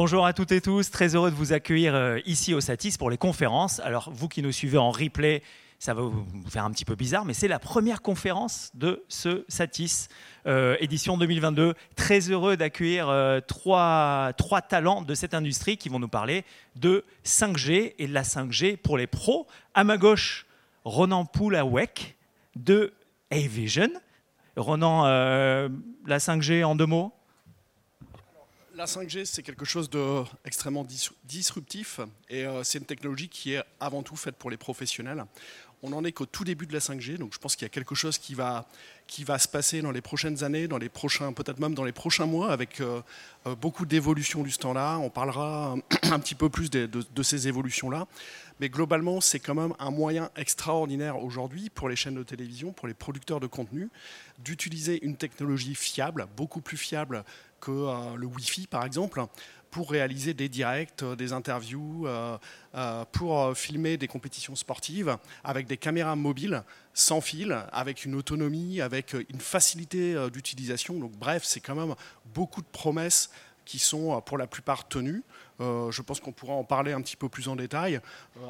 Bonjour à toutes et tous, très heureux de vous accueillir euh, ici au Satis pour les conférences. Alors vous qui nous suivez en replay, ça va vous faire un petit peu bizarre, mais c'est la première conférence de ce Satis, euh, édition 2022. Très heureux d'accueillir euh, trois, trois talents de cette industrie qui vont nous parler de 5G et de la 5G pour les pros. À ma gauche, Ronan Poulawek de A-Vision. Ronan, euh, la 5G en deux mots? La 5G, c'est quelque chose d'extrêmement disruptif et c'est une technologie qui est avant tout faite pour les professionnels on n'en est qu'au tout début de la 5G, donc je pense qu'il y a quelque chose qui va, qui va se passer dans les prochaines années, dans les prochains, peut-être même dans les prochains mois, avec euh, euh, beaucoup d'évolutions du standard. On parlera un petit peu plus de, ces évolutions-là. Mais globalement, c'est quand même un moyen extraordinaire aujourd'hui pour les chaînes de télévision, pour les producteurs de contenu, d'utiliser une technologie fiable, beaucoup plus fiable que euh, le Wi-Fi par exemple, pour réaliser des directs, euh, des interviews, euh, euh, pour filmer des compétitions sportives avec des caméras mobiles sans fil, avec une autonomie, avec une facilité d'utilisation. Donc bref, c'est quand même beaucoup de promesses qui sont pour la plupart tenues. je pense qu'on pourra en parler un petit peu plus en détail.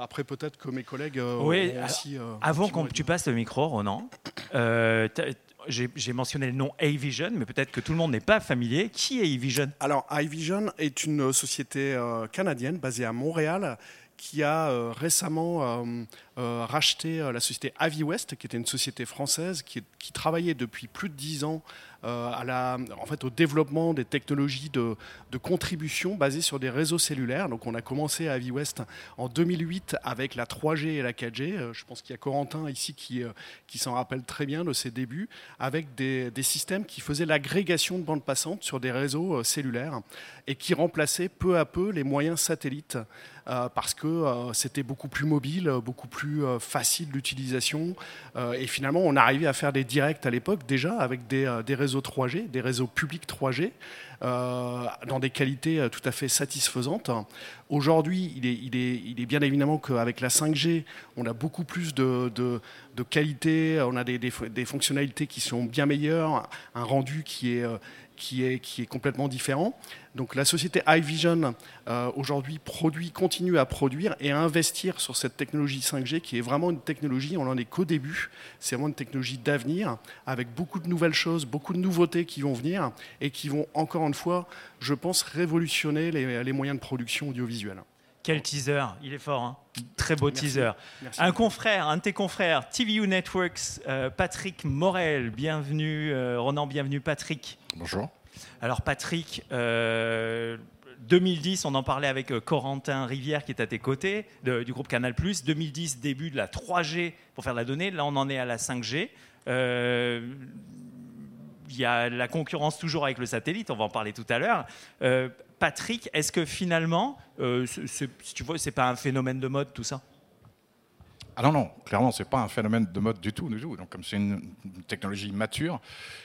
après, peut-être que mes collègues oui, aussi. avant que tu passes le micro, Ronan, j'ai mentionné le nom A-Vision, mais peut-être que tout le monde n'est pas familier. Qui est A-Vision? Alors, A-Vision est une société euh, canadienne basée à Montréal qui a euh, récemment euh, racheté la société AviWest, qui était une société française qui, qui travaillait depuis plus de dix ans euh, la, en fait, au développement des technologies de, contribution basées sur des réseaux cellulaires. Donc on a commencé à AviWest en 2008 avec la 3G et la 4G. Euh, je pense qu'il y a Corentin ici qui, euh, qui s'en rappelle très bien de ses débuts, avec des, systèmes qui faisaient l'agrégation de bandes passantes sur des réseaux cellulaires et qui remplaçaient peu à peu les moyens satellites parce que c'était beaucoup plus mobile, beaucoup plus facile d'utilisation. et finalement, on arrivait à faire des directs à l'époque déjà avec des réseaux réseaux 3G, des réseaux publics 3G, euh, dans des qualités euh, tout à fait satisfaisantes. Aujourd'hui, il est, bien évidemment qu'avec la 5G, on a beaucoup plus de, qualité, on a des, fonctionnalités qui sont bien meilleures, un rendu qui est, euh, complètement différent. Donc la société iVision euh, aujourd'hui produit, continue à produire et à investir sur cette technologie 5G qui est vraiment une technologie, on n'en est qu'au début, c'est vraiment une technologie d'avenir avec beaucoup de nouvelles choses, beaucoup de nouveautés qui vont venir et qui vont encore une fois, je pense, révolutionner les, les moyens de production audiovisuelle. Quel teaser, il est fort, hein très beau teaser. Un confrère, un de tes confrères, TVU Networks, euh, Patrick Morel, bienvenue, euh, Ronan, bienvenue Patrick. Bonjour. Alors Patrick, 2010, euh, on en parlait avec Corentin Rivière qui est à tes côtés, du groupe Canal+. 2010, début de la 3G pour faire la donnée. Là, on en est à la 5G. Il y a la concurrence toujours avec le satellite, on va en parler tout à l'heure. Patrick, est-ce que finalement, euh, tu vois, c'est pas un phénomène de mode tout ça? Ah non, non, clairement, ce n'est pas un phénomène de mode du tout, du tout. Donc, comme c'est une, technologie mature,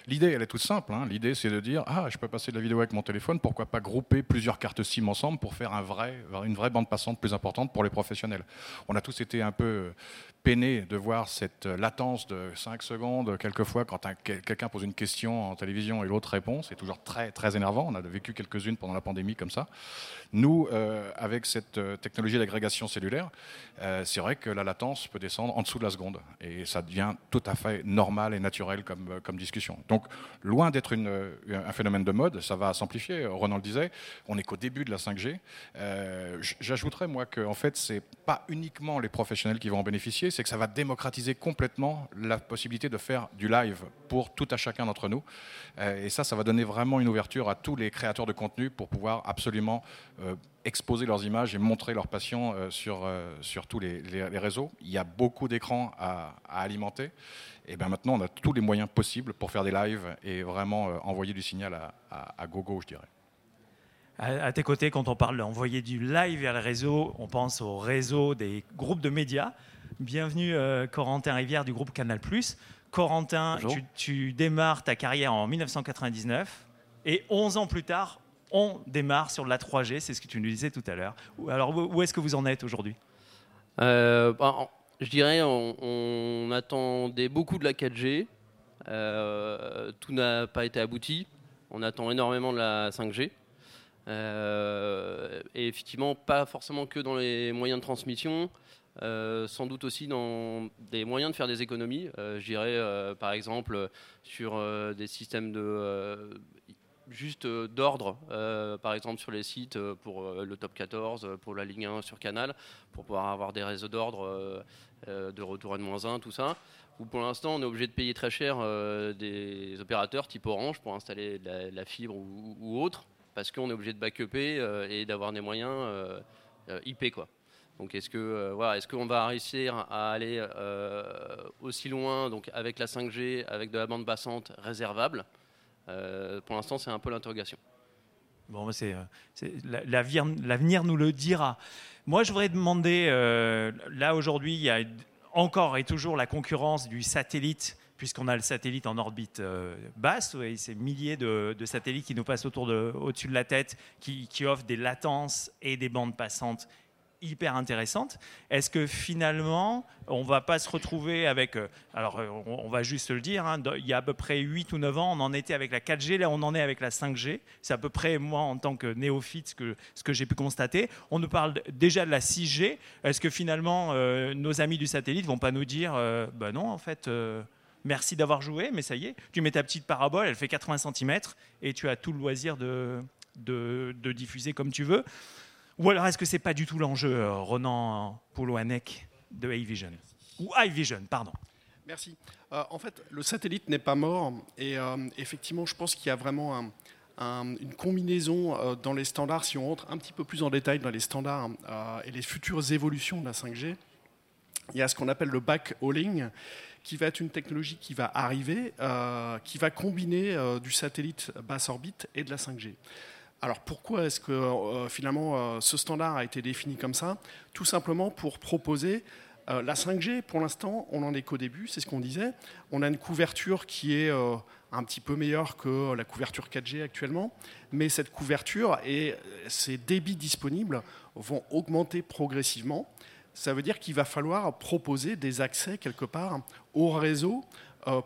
l'idée, elle est toute simple. Hein. L'idée, c'est de dire Ah, je peux passer de la vidéo avec mon téléphone, pourquoi pas grouper plusieurs cartes SIM ensemble pour faire un vrai, une vraie bande passante plus importante pour les professionnels On a tous été un peu peinés de voir cette latence de 5 secondes, quelquefois, quand quelqu'un pose une question en télévision et l'autre répond. C'est toujours très, très énervant. On a vécu quelques-unes pendant la pandémie comme ça. Nous, euh, avec cette euh, technologie d'agrégation cellulaire, euh, c'est vrai que la latence peut descendre en dessous de la seconde. Et ça devient tout à fait normal et naturel comme, comme discussion. Donc, loin d'être un phénomène de mode, ça va s'amplifier. Ronan le disait, on n'est qu'au début de la 5G. J'ajouterais, moi, que en fait, c'est pas uniquement les professionnels qui vont en bénéficier, c'est que ça va démocratiser complètement la possibilité de faire du live pour tout à chacun d'entre nous. et ça, ça va donner vraiment une ouverture à tous les créateurs de contenu pour pouvoir absolument euh, exposer leurs images et montrer leur passion euh, sur, euh, sur tous les, réseaux. Il y a beaucoup d'écrans à, alimenter. Et bien maintenant, on a tous les moyens possibles pour faire des lives et vraiment envoyer du signal à, à, gogo, je dirais. À, tes côtés, quand on parle d'envoyer du live vers le réseau, on pense au réseau des groupes de médias. Bienvenue Corentin Rivière du groupe Canal+. Corentin, tu, tu, démarres ta carrière en 1999 et 11 ans plus tard, on démarre sur la 3G, c'est ce que tu nous disais tout à l'heure. Alors où est-ce que vous en êtes aujourd'hui? Euh, bah, Je dirais on, attendait beaucoup de la 4G. Euh, tout n'a pas été abouti. On attend énormément de la 5G. et effectivement, pas forcément que dans les moyens de transmission, sans doute aussi dans des moyens de faire des économies. je dirais par exemple sur des systèmes de juste euh, d'ordre, euh, par exemple sur les sites euh, pour le top 14, pour la ligne 1 sur Canal, pour pouvoir avoir des réseaux d'ordre de retour N-1, tout ça. Où pour l'instant on est obligé de payer très cher des opérateurs type Orange pour installer la, fibre ou, autre, parce qu'on est obligé de backuper et d'avoir des moyens IP quoi. Donc est-ce que voilà, qu'on va réussir à aller aussi loin donc avec la 5G, avec de la bande passante réservable? Pour l'instant, c'est un peu l'interrogation. Bon, c'est, euh, l'avenir nous le dira. Moi, je voudrais demander, euh, là aujourd'hui, il y a encore et toujours la concurrence du satellite, puisqu'on a le satellite en orbite basse, et ces milliers de, satellites qui nous passent autour de, au-dessus de la tête, qui offrent des latences et des bandes passantes hyper intéressante. Est-ce que finalement, on va pas se retrouver avec... Euh, alors, euh, on, va juste le dire, hein, il y a à peu près 8 ou 9 ans, on en était avec la 4G, là on en est avec la 5G. C'est à peu près, moi, en tant que néophyte, ce que, ce que j'ai pu constater. On nous parle déjà de la 6G. Est-ce que finalement, euh, nos amis du satellite vont pas nous dire, ben non, en fait... Merci d'avoir joué, mais ça y est, tu mets ta petite parabole, elle fait 80 cm et tu as tout le loisir de, de diffuser comme tu veux. Ou alors est-ce que c'est pas du tout l'enjeu, euh, Ronan Poulouanek de iVision Ou iVision, pardon. Merci. Euh, en fait, le satellite n'est pas mort et euh, effectivement, je pense qu'il y a vraiment une combinaison dans les standards. Si on rentre un petit peu plus en détail dans les standards et les futures évolutions de la 5G, il y a ce qu'on appelle le backhauling qui va être une technologie qui va arriver, qui va combiner du satellite basse orbite et de la 5G. Alors pourquoi est-ce que euh, finalement euh, ce standard a été défini comme ça? Tout simplement pour proposer euh, la 5G. Pour l'instant, on n'en est qu'au début, c'est ce qu'on disait. On a une couverture qui est un petit peu meilleure que la couverture 4G actuellement, mais cette couverture et ces débits disponibles vont augmenter progressivement. Ça veut dire qu'il va falloir proposer des accès quelque part au réseau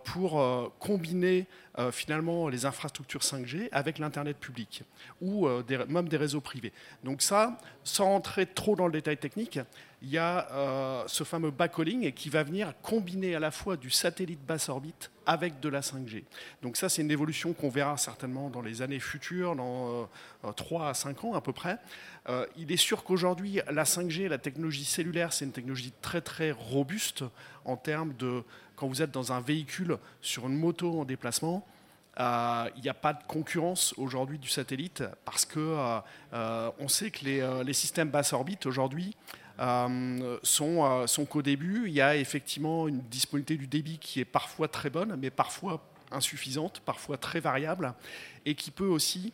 pour euh, combiner euh, finalement les infrastructures 5G avec l'Internet public ou même des réseaux privés. Donc ça, sans rentrer trop dans le détail technique, il y a ce fameux backhauling qui va venir combiner à la fois du satellite basse orbite avec de la 5G. Donc ça, c'est une évolution qu'on verra certainement dans les années futures, dans 3 à 5 ans à peu près. il est sûr qu'aujourd'hui, la 5G, la technologie cellulaire, c'est une technologie très très robuste en termes de quand vous êtes dans un véhicule sur une moto en déplacement, euh, il n'y a pas de concurrence aujourd'hui du satellite parce que euh, euh, on sait que les, systèmes basse orbite aujourd'hui sont, sont qu'au début, il y a effectivement une disponibilité du débit qui est parfois très bonne, mais parfois insuffisante, parfois très variable, et qui peut aussi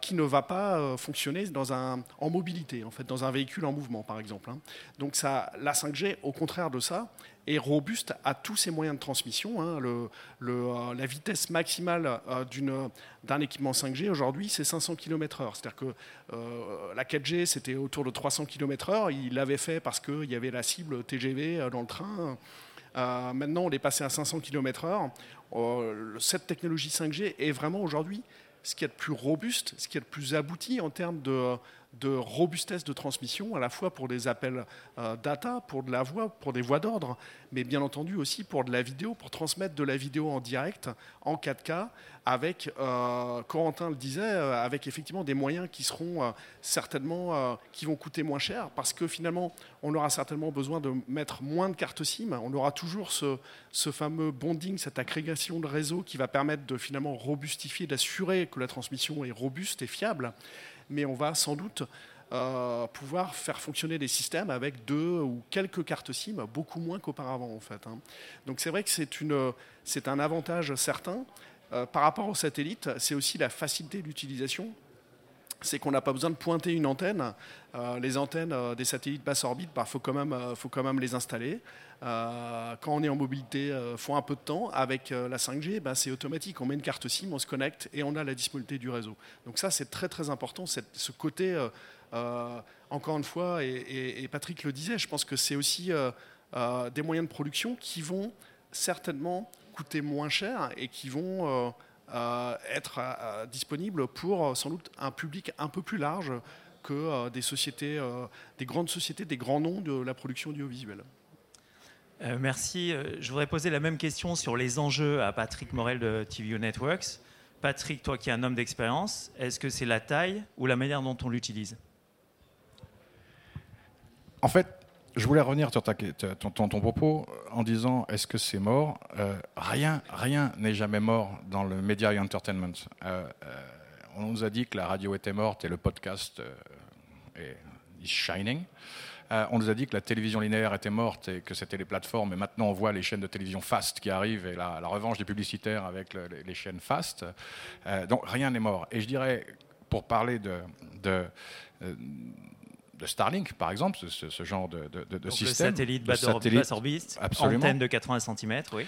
qui ne va pas fonctionner dans un, en mobilité, en fait, dans un véhicule en mouvement, par exemple. Hein. Donc ça, la 5G, au contraire de ça, est robuste à tous ces moyens de transmission. Hein. Le, euh, la vitesse maximale euh, d'un équipement 5G aujourd'hui, c'est 500 km/h. C'est-à-dire que euh, la 4G, c'était autour de 300 km/h. Il l'avait fait parce qu'il y avait la cible TGV dans le train. maintenant, on est passé à 500 km/h. cette technologie 5G est vraiment aujourd'hui ce qui est de plus robuste, ce qui est de plus abouti en termes de, de robustesse de transmission, à la fois pour des appels euh, data, pour de la voix, pour des voix d'ordre, mais bien entendu aussi pour de la vidéo, pour transmettre de la vidéo en direct, en 4K, avec, euh, Corentin le disait, euh, avec effectivement des moyens qui seront certainement, qui vont coûter moins cher, parce que finalement, on aura certainement besoin de mettre moins de cartes SIM, on aura toujours ce, ce fameux bonding, cette agrégation de réseau qui va permettre de finalement robustifier, d'assurer que la transmission est robuste et fiable mais on va sans doute euh, pouvoir faire fonctionner des systèmes avec deux ou quelques cartes SIM, beaucoup moins qu'auparavant en fait. Hein. Donc c'est vrai que c'est un avantage certain. Euh, par rapport aux satellites, c'est aussi la facilité d'utilisation c'est qu'on n'a pas besoin de pointer une antenne. Euh, les antennes des satellites basse orbite, il bah, faut quand même les installer. Euh, quand on est en mobilité, euh, faut un peu de temps. Avec euh, la 5G, ben, c'est automatique. On met une carte SIM, on se connecte et on a la disponibilité du réseau. Donc ça, c'est très très important. Ce côté, encore une fois, et, Patrick le disait, je pense que c'est aussi des moyens de production qui vont certainement coûter moins cher et qui vont être disponible pour sans doute un public un peu plus large que des sociétés, des grandes sociétés, des grands noms de la production audiovisuelle. Merci. Je voudrais poser la même question sur les enjeux à Patrick Morel de TVO Networks. Patrick, toi qui es un homme d'expérience, est-ce que c'est la taille ou la manière dont on l'utilise? En fait, je voulais revenir sur ton, propos en disant est-ce que c'est mort? Euh, Rien, rien n'est jamais mort dans le media et entertainment. Euh, euh, on nous a dit que la radio était morte et le podcast est shining. On nous a dit que la télévision linéaire était morte et que c'était les plateformes. Et maintenant, on voit les chaînes de télévision fast qui arrivent et la, revanche des publicitaires avec les, chaînes fast. donc rien n'est mort. Et je dirais, pour parler de, de de Starlink, par exemple, ce, genre de, de, système. Le satellite basse orbite, antenne de 80 cm, oui.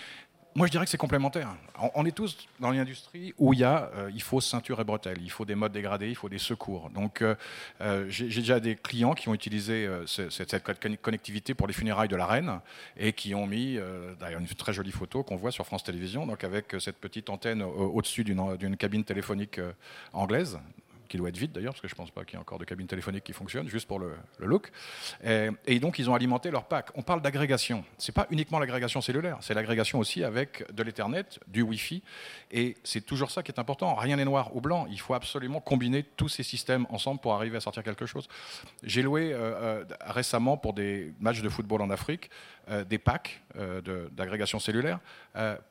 Moi, je dirais que c'est complémentaire. On, est tous dans l'industrie où il y a, euh, il faut ceinture et bretelles, il faut des modes dégradés, il faut des secours. Donc, euh, euh, j'ai déjà des clients qui ont utilisé cette, connectivité pour les funérailles de la reine et qui ont mis, d'ailleurs, une très jolie photo qu'on voit sur France Télévisions, donc avec cette petite antenne au-dessus d'une cabine téléphonique anglaise qui doit être vide d'ailleurs, parce que je ne pense pas qu'il y ait encore de cabine téléphonique qui fonctionne, juste pour le, look. Et, donc, ils ont alimenté leur pack. On parle d'agrégation. Ce n'est pas uniquement l'agrégation cellulaire, c'est l'agrégation aussi avec de l'Ethernet, du Wi-Fi. Et c'est toujours ça qui est important. Rien n'est noir ou blanc. Il faut absolument combiner tous ces systèmes ensemble pour arriver à sortir quelque chose. J'ai loué euh, euh, récemment pour des matchs de football en Afrique euh, des packs d'agrégation cellulaire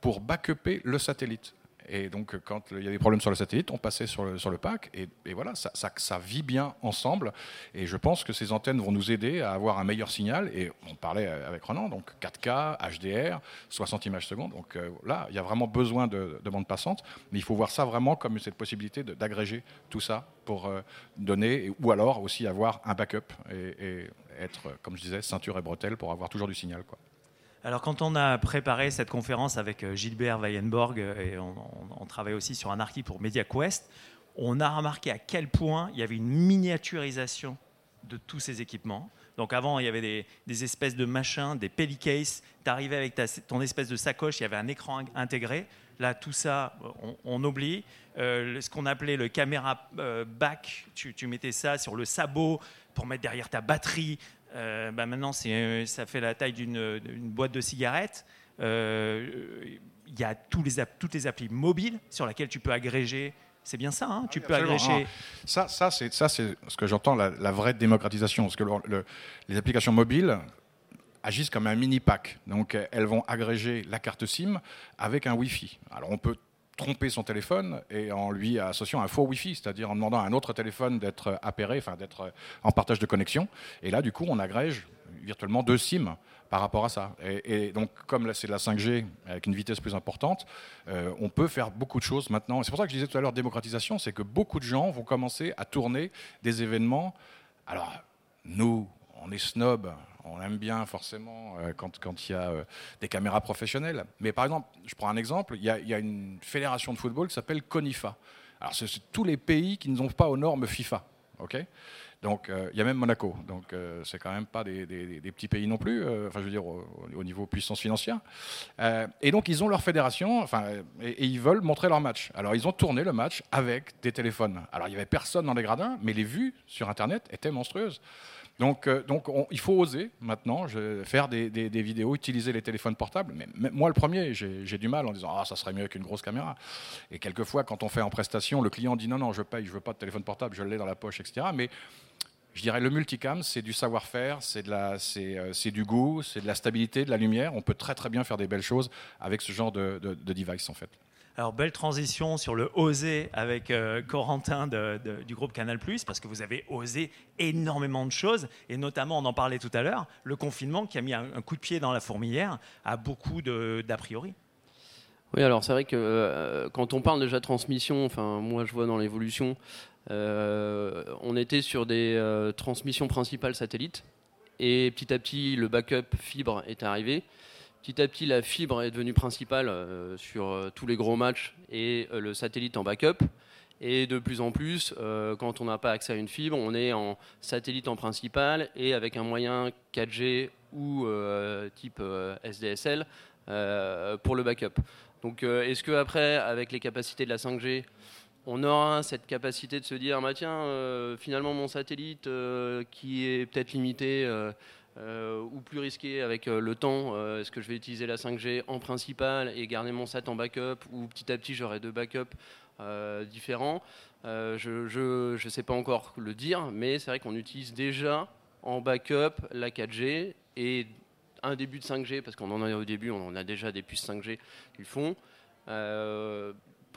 pour backuper le satellite. Et donc, quand il y a des problèmes sur le satellite, on passait sur le, sur pack. Et, voilà, ça, vit bien ensemble. Et je pense que ces antennes vont nous aider à avoir un meilleur signal. Et on parlait avec Renan, donc 4K, HDR, 60 images secondes. Donc euh, là, il y a vraiment besoin de, de bande passante. Mais il faut voir ça vraiment comme cette possibilité d'agréger tout ça pour euh, donner, ou alors aussi avoir un backup et, être, comme je disais, ceinture et bretelle pour avoir toujours du signal. Alors quand on a préparé cette conférence avec euh, Gilbert Weyenborg euh, et on, travaille aussi sur un article pour MediaQuest, on a remarqué à quel point il y avait une miniaturisation de tous ces équipements. Donc avant, il y avait des, espèces de machins, des pellicases. Tu arrivais avec ton espèce de sacoche, il y avait un écran intégré. Là, tout ça, on, oublie. Euh, ce qu'on appelait le caméra back, tu, mettais ça sur le sabot pour mettre derrière ta batterie. Euh, bah, maintenant, euh, ça fait la taille d'une boîte de cigarettes. Euh, il y a tous les, toutes les applis mobiles sur lesquelles tu peux agréger c'est bien ça, hein? Tu peux agréger. Ça, ça c'est ce que j'entends, la, vraie démocratisation. Parce que les applications mobiles agissent comme un mini pack. Donc elles vont agréger la carte SIM avec un Wi-Fi. Alors on peut tromper son téléphone et en lui associant un faux Wi-Fi, c'est-à-dire en demandant à un autre téléphone d'être appairé, enfin d'être en partage de connexion. Et là, du coup, on agrège virtuellement deux SIM par rapport à ça. Et, donc, comme là, c'est de la 5G avec une vitesse plus importante, euh, on peut faire beaucoup de choses maintenant. C'est pour ça que je disais tout à l'heure démocratisation, c'est que beaucoup de gens vont commencer à tourner des événements. Alors, nous, on est snob, on aime bien forcément euh, quand, il y a euh, des caméras professionnelles. Mais par exemple, je prends un exemple, il y a, une fédération de football qui s'appelle CONIFA. Alors c'est tous les pays qui ne sont pas aux normes FIFA. donc euh, il y a même Monaco, donc c'est quand même pas des, petits pays non plus, enfin je veux dire au, niveau puissance financière. et donc ils ont leur fédération, enfin et, et, ils veulent montrer leur match. Alors ils ont tourné le match avec des téléphones. Alors il y avait personne dans les gradins, mais les vues sur Internet étaient monstrueuses. Donc, euh, il faut oser maintenant faire des, vidéos, utiliser les téléphones portables. Mais, moi, le premier, j'ai du mal en disant ah ça serait mieux qu'une grosse caméra. Et quelquefois, quand on fait en prestation, le client dit non non je paye, je veux pas de téléphone portable, je l'ai dans la poche, etc. Mais je dirais le multicam, c'est du savoir-faire, c'est euh, du goût, c'est de la stabilité, de la lumière. On peut très très bien faire des belles choses avec ce genre de, de device en fait. Alors, belle transition sur le oser avec euh, Corentin du groupe Canal, parce que vous avez osé énormément de choses, et notamment, on en parlait tout à l'heure, le confinement qui a mis un, coup de pied dans la fourmilière à beaucoup d'a priori. Oui, alors c'est vrai que euh, quand on parle déjà de transmission, enfin, moi je vois dans l'évolution, euh, on était sur des transmissions principales satellites, et petit à petit, le backup fibre est arrivé. Petit à petit, la fibre est devenue principale euh, sur euh, tous les gros matchs et euh, le satellite en backup. Et de plus en plus, quand on n'a pas accès à une fibre, on est en satellite en principal et avec un moyen 4G ou type SDSL pour le backup. Donc est-ce que après, avec les capacités de la 5G, on aura cette capacité de se dire, bah, tiens, finalement mon satellite qui est peut-être limité ou plus risqué avec le temps, est-ce que je vais utiliser la 5G en principal et garder mon sat en backup ou petit à petit j'aurai deux backups différents Je ne sais pas encore le dire, mais c'est vrai qu'on utilise déjà en backup la 4G et un début de 5G, parce qu'on en a au début, on a déjà des puces 5G qu'ils font.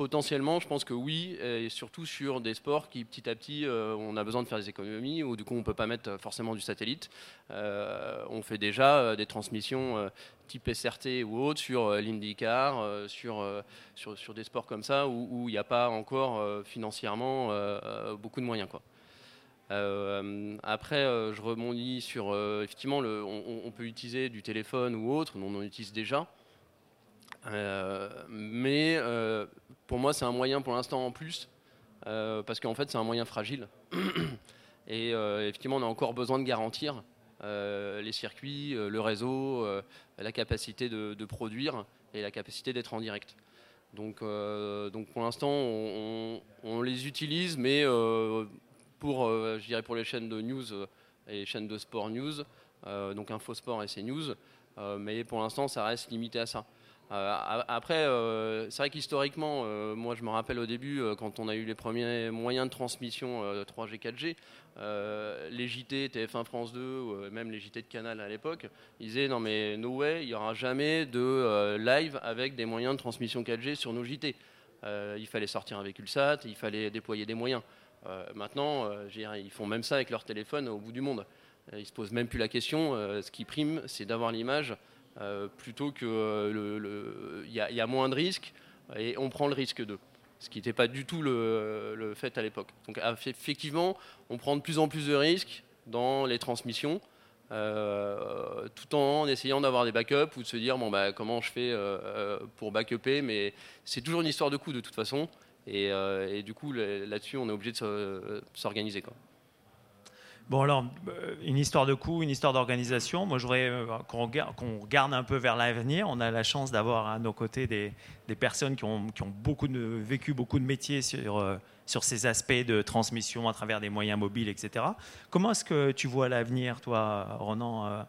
Euh, potentiellement, je pense que oui, et surtout sur des sports qui petit à petit, euh, on a besoin de faire des économies, ou du coup on ne peut pas mettre forcément du satellite. Euh, on fait déjà des transmissions type SRT ou autre sur l'IndyCar, sur, sur, des sports comme ça, où il n'y a pas encore financièrement beaucoup de moyens. Euh, après, euh, je rebondis sur euh, effectivement, le, on, peut utiliser du téléphone ou autre, on en utilise déjà. mais pour moi, c'est un moyen pour l'instant en plus, parce qu'en fait, c'est un moyen fragile. Et effectivement, on a encore besoin de garantir les circuits, le réseau, la capacité de, produire et la capacité d'être en direct. Donc, donc pour l'instant, on, les utilise, mais pour, euh, je dirais pour les chaînes de news euh, et les chaînes de sport news, euh, donc Infosport et CNews. mais pour l'instant, ça reste limité à ça. Après, c'est vrai qu'historiquement, moi je me rappelle au début, quand on a eu les premiers moyens de transmission 3G, 4G, les JT, TF1 France 2, même les JT de Canal à l'époque, ils disaient non mais no way, il n'y aura jamais de live avec des moyens de transmission 4G sur nos JT. il fallait sortir un véhicule SAT, il fallait déployer des moyens. Euh, maintenant, euh, ils font même ça avec leur téléphone au bout du monde. Euh, ils se posent même plus la question. ce qui prime, c'est d'avoir l'image plutôt que le. Il y, a moins de risques et on prend le risque d'eux ce qui n'était pas du tout le, fait à l'époque. Donc effectivement, on prend de plus en plus de risques dans les transmissions, tout en essayant d'avoir des backups ou de se dire bon bah comment je fais pour backuper, mais c'est toujours une histoire de coût de toute façon. Euh, et, du coup, là-dessus, on est obligé de s'organiser. Bon, alors, euh, une histoire de coût, une histoire d'organisation. Moi, je voudrais euh, qu'on regarde, un peu vers l'avenir. On a la chance d'avoir à nos côtés des, personnes qui ont, beaucoup de, vécu beaucoup de métiers sur, sur ces aspects de transmission à travers des moyens mobiles, etc. Comment est-ce que tu vois l'avenir, toi, Ronan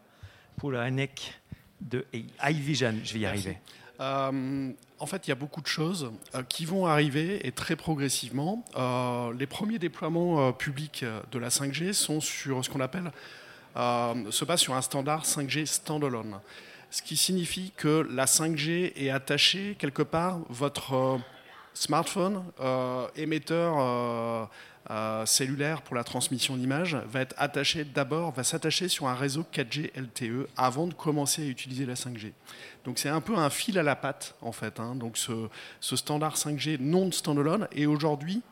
Poulanek de iVision Je vais y arriver. Euh, en fait, il y a beaucoup de choses euh, qui vont arriver et très progressivement. Euh, les premiers déploiements publics de la 5G sont sur ce qu'on appelle se passe sur un standard 5G standalone, ce qui signifie que la 5G est attachée quelque part votre smartphone émetteur euh, cellulaire pour la transmission d'images va être attaché d'abord, va s'attacher sur un réseau 4G LTE avant de commencer à utiliser la 5G. Donc c'est un peu un fil à la patte en fait. Hein. Donc ce, standard 5G non standalone est aujourd'hui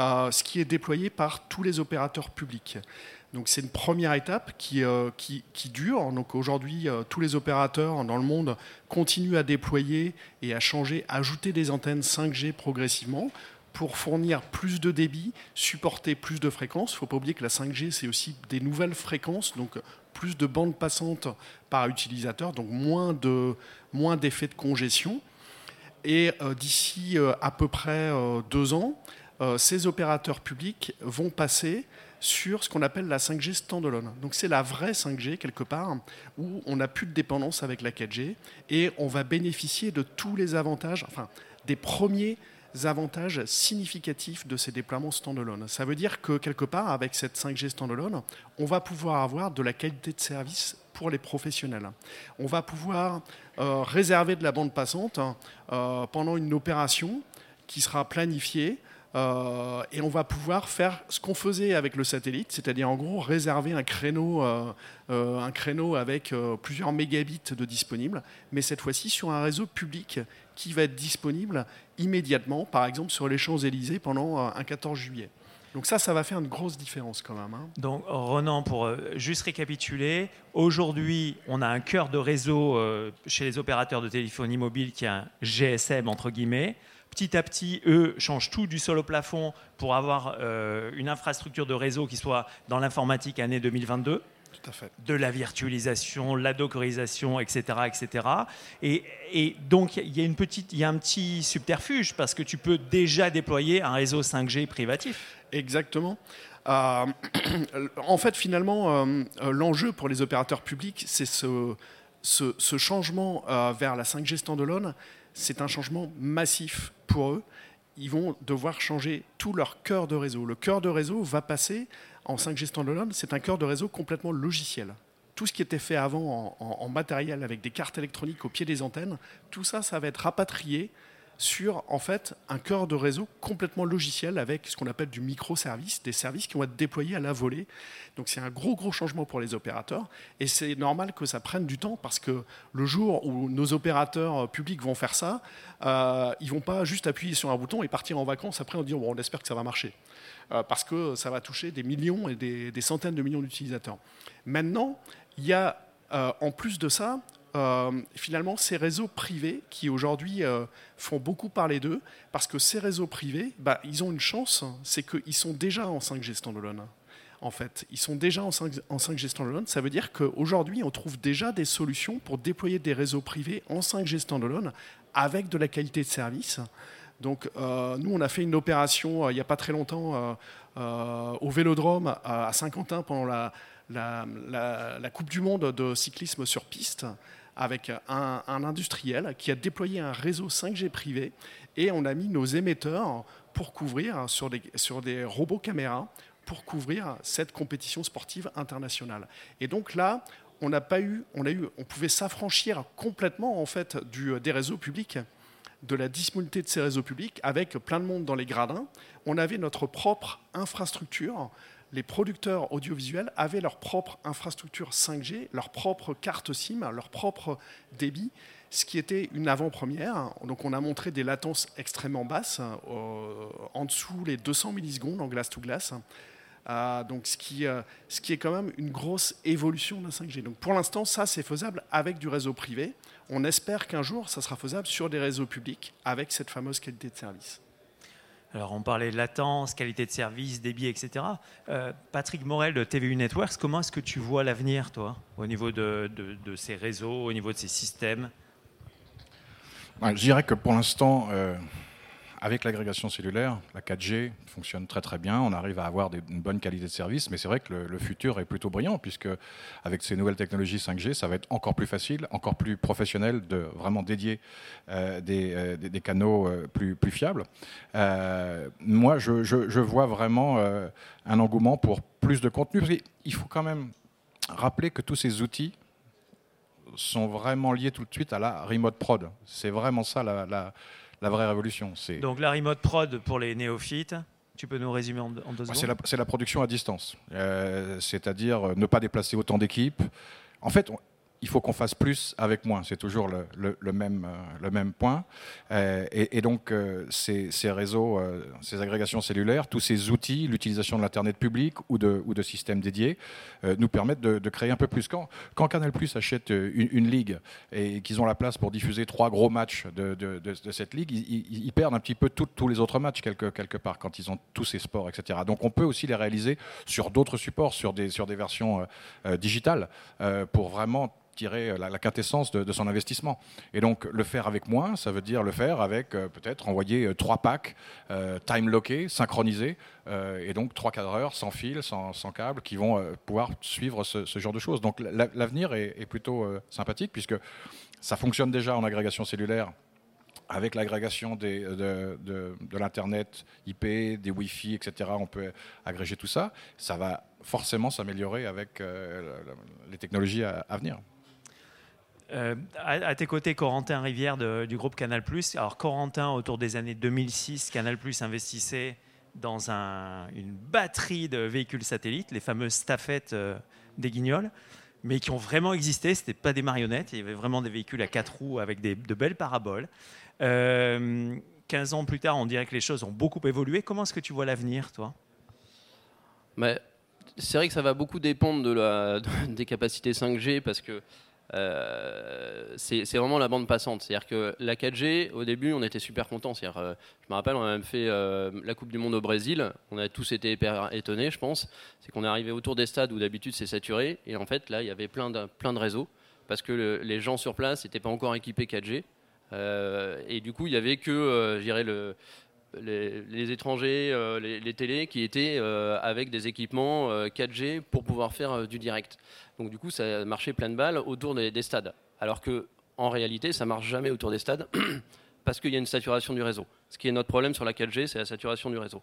euh, ce qui est déployé par tous les opérateurs publics. Donc c'est une première étape qui, euh, qui, qui, dure. Donc aujourd'hui, tous les opérateurs dans le monde continuent à déployer et à changer, ajouter des antennes 5G progressivement pour fournir plus de débit, supporter plus de fréquences. Il ne faut pas oublier que la 5G, c'est aussi des nouvelles fréquences, donc plus de bandes passantes par utilisateur, donc moins de moins d'effets de congestion. Et euh, d'ici euh, à peu près euh, deux ans, ces opérateurs publics vont passer sur ce qu'on appelle la 5G standalone. Donc c'est la vraie 5G quelque part où on n'a plus de dépendance avec la 4G et on va bénéficier de tous les avantages, enfin des premiers avantages significatifs de ces déploiements standalone. Ça veut dire que quelque part, avec cette 5G standalone, on va pouvoir avoir de la qualité de service pour les professionnels. On va pouvoir euh, réserver de la bande passante euh, pendant une opération qui sera planifiée euh, et on va pouvoir faire ce qu'on faisait avec le satellite, c'est-à-dire en gros réserver un créneau, un créneau avec plusieurs mégabits de disponible, mais cette fois-ci sur un réseau public qui va être disponible immédiatement, par exemple sur les Champs-Élysées pendant euh, un 14 juillet. Donc ça, ça va faire une grosse différence quand même. Hein. Donc Renan, pour euh, juste récapituler, aujourd'hui, on a un cœur de réseau euh, chez les opérateurs de téléphonie mobile qui est un GSM entre guillemets. Petit à petit, eux changent tout du sol au plafond pour avoir une infrastructure de réseau qui soit dans l'informatique année 2022. Tout à fait. de la virtualisation, la dockerisation, etc., etc. Et, et donc il y a une petite, il y a un petit subterfuge parce que tu peux déjà déployer un réseau 5G privatif. Exactement. Euh, en fait, finalement, euh, euh, l'enjeu pour les opérateurs publics, c'est ce, ce, ce changement euh, vers la 5G standalone. C'est un changement massif pour eux. Ils vont devoir changer tout leur cœur de réseau. Le cœur de réseau va passer en 5G standalone. C'est un cœur de réseau complètement logiciel. Tout ce qui était fait avant en, matériel avec des cartes électroniques au pied des antennes, tout ça, ça va être rapatrié sur en fait un cœur de réseau complètement logiciel avec ce qu'on appelle du microservice, des services qui vont être déployés à la volée. Donc c'est un gros gros changement pour les opérateurs et c'est normal que ça prenne du temps parce que le jour où nos opérateurs publics vont faire ça, euh, ils vont pas juste appuyer sur un bouton et partir en vacances après en disant bon, on espère que ça va marcher parce que ça va toucher des millions et des, centaines de millions d'utilisateurs. Maintenant, il y a euh, en plus de ça euh, finalement ces réseaux privés qui aujourd'hui euh, font beaucoup parler d'eux, parce que ces réseaux privés, bah, ils ont une chance, c'est qu'ils sont déjà en 5G standalone. En fait, ils sont déjà en 5, en 5G standalone. Ça veut dire qu'aujourd'hui, on trouve déjà des solutions pour déployer des réseaux privés en 5G standalone avec de la qualité de service. Donc, euh, nous, on a fait une opération euh, il n'y a pas très longtemps euh, au Vélodrome à, Saint-Quentin pendant la, Coupe du Monde de cyclisme sur piste avec un, industriel qui a déployé un réseau 5G privé et on a mis nos émetteurs pour couvrir sur des, sur des robots caméras pour couvrir cette compétition sportive internationale. Et donc là, on n'a pas eu, on a eu, on pouvait s'affranchir complètement en fait du, des réseaux publics, de la disponibilité de ces réseaux publics, avec plein de monde dans les gradins. On avait notre propre infrastructure. Les producteurs audiovisuels avaient leur propre infrastructure 5G, leur propre carte SIM, leur propre débit, ce qui était une avant-première. Donc on a montré des latences extrêmement basses, euh, en dessous les 200 millisecondes en glace to glace. Euh, donc ce qui, euh, ce qui est quand même une grosse évolution de la 5G. Donc pour l'instant, ça c'est faisable avec du réseau privé. On espère qu'un jour, ça sera faisable sur des réseaux publics avec cette fameuse qualité de service. Alors, on parlait de latence, qualité de service, débit, etc. Euh, Patrick Morel de TVU Networks, comment est-ce que tu vois l'avenir, toi, au niveau de, de- de ces réseaux, au niveau de ces systèmes? Ouais, je dirais que pour l'instant, euh, avec l'agrégation cellulaire, la 4G fonctionne très très bien. On arrive à avoir une bonne qualité de service, mais c'est vrai que le, futur est plutôt brillant, puisque avec ces nouvelles technologies 5G, ça va être encore plus facile, encore plus professionnel de vraiment dédier euh, des, euh, des- des canaux euh, plus, plus fiables. Moi, je, je- vois vraiment un engouement pour plus de contenu. Parce qu'il faut quand même rappeler que tous ces outils sont vraiment liés tout de suite à la remote prod. C'est vraiment ça la- la vraie révolution. C'est Donc, la remote prod pour les néophytes, tu peux nous résumer en, deux- secondes c'est la, production à distance. Euh, C'est-à-dire euh, ne pas déplacer autant d'équipes. En fait, on- il faut qu'on fasse plus avec moins. C'est toujours le, même, euh, le même point. Euh, et, donc, euh, ces, réseaux, ces agrégations cellulaires, tous ces outils, l'utilisation de l'Internet public ou de, systèmes dédiés, nous permettent de, créer un peu plus. Quand, quand Canal Plus achète une, ligue et qu'ils ont la place pour diffuser trois gros matchs de, cette ligue, ils, perdent un petit peu tous les autres matchs quelque, quelque part quand ils ont tous ces sports, etc. Donc on peut aussi les réaliser sur d'autres supports, sur des, sur des versions digitales, pour vraiment tirer la, la quintessence de, son investissement. Et donc le faire avec moins, ça veut dire le faire avec euh, peut-être envoyer euh, trois packs euh, time lockés, synchronisés, euh, et donc trois cadreurs sans fil, sans, câble, qui vont euh, pouvoir suivre ce, genre de choses. Donc la- l'avenir est, plutôt euh, sympathique puisque ça fonctionne déjà en agrégation cellulaire avec l'agrégation de, l'Internet IP, des Wi-Fi, etc., on peut agréger tout ça. Ça va forcément s'améliorer avec euh, les technologies à venir. Euh, à, tes côtés, Corentin Rivière du groupe Canal+. Alors Corentin, autour des années 2006, Canal+ investissait dans un- une batterie de véhicules satellites, les fameuses staffettes euh, des Guignols, mais qui ont vraiment existé. C'était pas des marionnettes. Il y avait vraiment des véhicules à quatre roues avec de belles paraboles. Euh, 15 ans plus tard, on dirait que les choses ont beaucoup évolué. Comment est-ce que tu vois l'avenir, toi? C'est vrai que ça va beaucoup dépendre des capacités 5G parce que c'est vraiment la bande passante. C'est-à-dire que la 4G, au début, on était super contents. je me rappelle, on a même fait la Coupe du Monde au Brésil. On a tous été étonnés, je pense. C'est qu'on est arrivé autour des stades où d'habitude c'est saturé. Et en fait, là, il y avait plein de, réseaux parce que les gens sur place n'étaient pas encore équipés 4G. et du coup, il n'y avait que, le, les, étrangers, euh, les, télés qui étaient euh, avec des équipements 4G euh, pour pouvoir faire du direct. Donc du coup, ça marchait plein de balles autour des, stades. Alors que en réalité, ça marche jamais autour des stades parce qu'il y a une saturation du réseau. Ce qui est notre problème sur la 4G, c'est la saturation du réseau.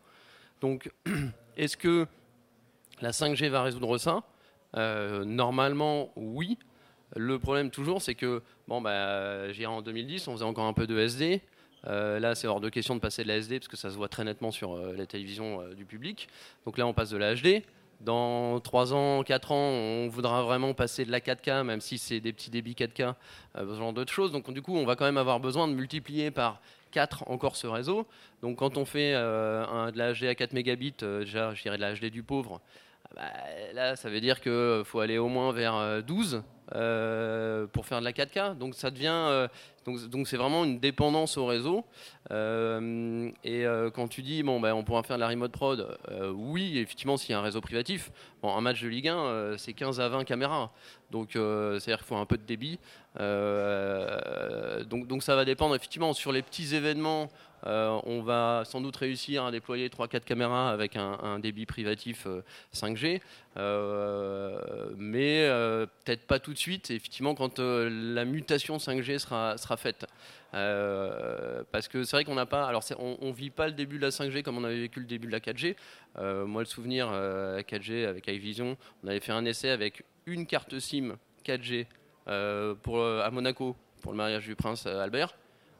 Donc, est-ce que la 5G va résoudre ça? Normalement, oui. Le problème toujours, c'est que, bon, bah, en 2010, on faisait encore un peu de SD. Euh, là, c'est hors de question de passer de la SD parce que ça se voit très nettement sur euh, la télévision euh, du public. Donc là, on passe de la HD. Dans 3 ans, 4 ans, on voudra vraiment passer de la 4K, même si c'est des petits débits 4K, ce genre d'autres choses. Donc du coup, on va quand même avoir besoin de multiplier par 4 encore ce réseau. Donc quand on fait de la HD à 4 mégabits, déjà, je dirais de la HD du pauvre, bah, là, ça veut dire qu'il faut aller au moins vers 12 pour faire de la 4K. Donc ça devient, donc c'est vraiment une dépendance au réseau. Euh, et euh, quand tu dis bon ben on pourra faire de la remote prod, euh, oui effectivement s'il y a un réseau privatif. Bon un match de Ligue 1 c'est 15 à 20 caméras, donc c'est-à-dire qu'il faut un peu de débit. donc donc ça va dépendre effectivement sur les petits événements. On va sans doute réussir à déployer 3-4 caméras avec un, débit privatif 5G, mais peut-être pas tout de suite. Effectivement, quand la mutation 5G sera, faite. Euh, parce que c'est vrai qu'on n'a pas. Alors, on, ne vit pas le début de la 5G comme on avait vécu le début de la 4G. Euh, moi, le souvenir, euh, 4G avec iVision, on avait fait un essai avec une carte SIM 4G euh, pour, à Monaco pour le mariage du prince Albert.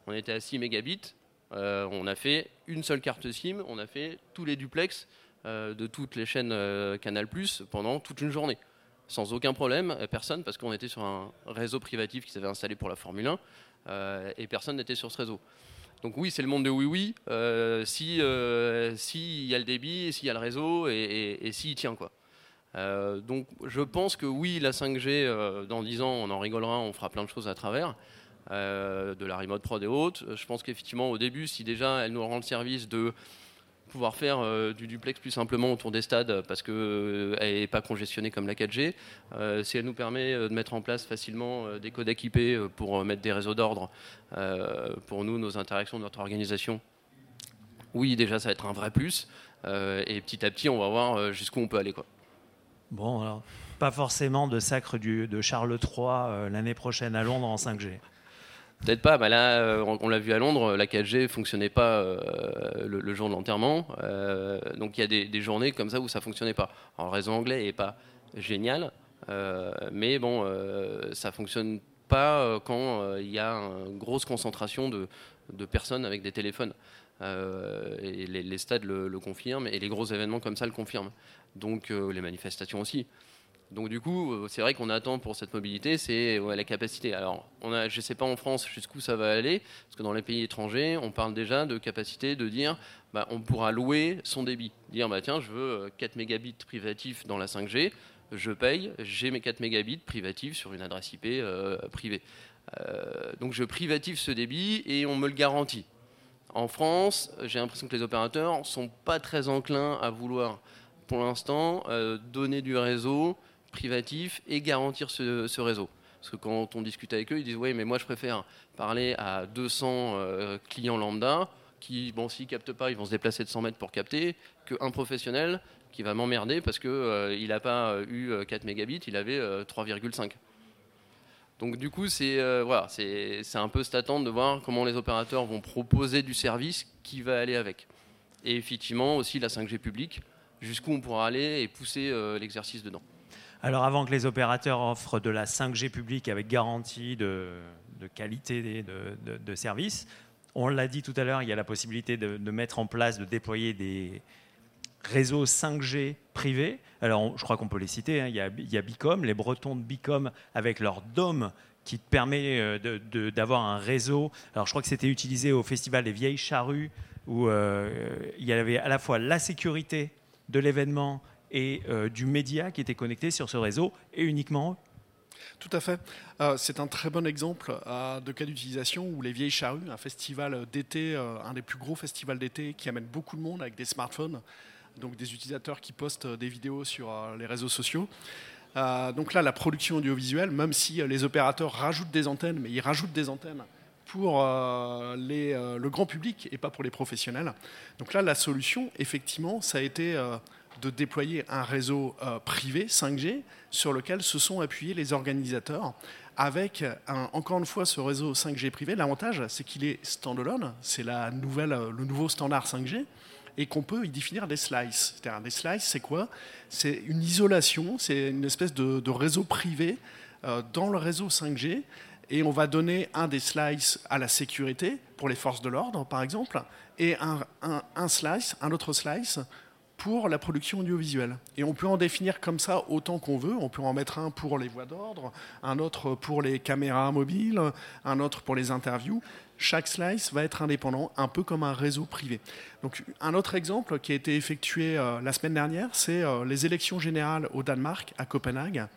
On était à 6 mégabits. On a fait une seule carte SIM. On a fait tous les duplex de toutes les chaînes Canal Plus pendant toute une journée sans aucun problème, personne, parce qu'on était sur un réseau privatif qui s'avait installé pour la Formule 1. Euh, et personne n'était sur ce réseau. Donc oui, c'est le monde de oui oui. Euh, si euh, s'il y a le débit, s'il y a le réseau et, et, s'il tient quoi. donc je pense que oui, la 5G, dans 10 ans, on en rigolera, on fera plein de choses à travers. De la remote prod et autres. Je pense qu'effectivement, au début, si déjà elle nous rend le service de pouvoir faire euh, du duplex plus simplement autour des stades parce qu'elle euh, n'est pas congestionnée comme la 4G. Euh, si elle nous permet de mettre en place facilement des codes équipés pour mettre des réseaux d'ordre pour nous, nos interactions, notre organisation, oui, déjà, ça va être un vrai plus. et petit à petit, on va voir jusqu'où on peut aller. Quoi. Bon, alors, pas forcément de sacre de Charles III l'année prochaine à Londres en 5G. Peut-être pas, bah là, euh, on, l'a vu à Londres, la 4G fonctionnait pas euh, le, jour de l'enterrement. Euh, donc il y a des, journées comme ça où ça fonctionnait pas. Alors, le réseau anglais est pas génial, mais bon, ça fonctionne pas quand il y a une grosse concentration de, personnes avec des téléphones. et les, stades le, le, confirment et les gros événements comme ça le confirment. Donc les manifestations aussi. Donc du coup, euh, c'est vrai qu'on attend pour cette mobilité, c'est la capacité. Alors, on je ne sais pas en France jusqu'où ça va aller, parce que dans les pays étrangers, on parle déjà de capacité de dire, bah, on pourra louer son débit. Dire, bah, tiens, je veux 4 euh, mégabits privatifs dans la 5G, je paye, j'ai mes 4 mégabits privatifs sur une adresse IP euh, privée. donc je privative ce débit et on me le garantit. En France, j'ai l'impression que les opérateurs sont pas très enclins à vouloir, pour l'instant, donner du réseau privatif et garantir ce, réseau. Parce que quand on discute avec eux, ils disent Oui, mais moi je préfère parler à 200 euh, clients lambda qui, bon, s'ils captent pas, ils vont se déplacer de 100 mètres pour capter, qu'un professionnel qui va m'emmerder parce qu'il euh, n'a pas eu 4 euh, mégabits, il avait 3,5. Donc du coup, c'est voilà, c'est un peu cette attente de voir comment les opérateurs vont proposer du service qui va aller avec. Et effectivement aussi la 5G publique, jusqu'où on pourra aller et pousser l'exercice dedans. Alors avant que les opérateurs offrent de la 5G publique avec garantie de, qualité de, service, on l'a dit tout à l'heure, il y a la possibilité de, mettre en place, de déployer des réseaux 5G privés. Alors je crois qu'on peut les citer, hein. il, y a, Bicom, les Bretons de Bicom avec leur dôme qui permet euh, d'avoir un réseau. Alors je crois que c'était utilisé au festival des Vieilles Charrues où euh, il y avait à la fois la sécurité de l'événement et euh, du média qui était connecté sur ce réseau et uniquement Tout à fait. Euh, c'est un très bon exemple euh, de cas d'utilisation où les Vieilles Charrues, un festival d'été, un des plus gros festivals d'été qui amène beaucoup de monde avec des smartphones, donc des utilisateurs qui postent des vidéos sur les réseaux sociaux. donc là, la production audiovisuelle, même si les opérateurs rajoutent des antennes, mais ils rajoutent des antennes pour le grand public et pas pour les professionnels. Donc là, la solution, effectivement, ça a été de déployer un réseau euh, privé 5G sur lequel se sont appuyés les organisateurs avec encore une fois ce réseau 5G privé. L'avantage, c'est qu'il est standalone, c'est la nouvelle, euh, le nouveau standard 5G, et qu'on peut y définir des slices. C'est-à-dire des slices, c'est quoi? C'est une isolation, c'est une espèce de, réseau privé euh, dans le réseau 5G, et on va donner un des slices à la sécurité pour les forces de l'ordre, par exemple, et un, un slice, un autre slice pour la production audiovisuelle. Et on peut en définir comme ça autant qu'on veut. On peut en mettre un pour les voix d'ordre, un autre pour les caméras mobiles, un autre pour les interviews. Chaque slice va être indépendant, un peu comme un réseau privé. Donc, un autre exemple qui a été effectué euh, la semaine dernière, c'est euh, les élections générales au Danemark, à Copenhague.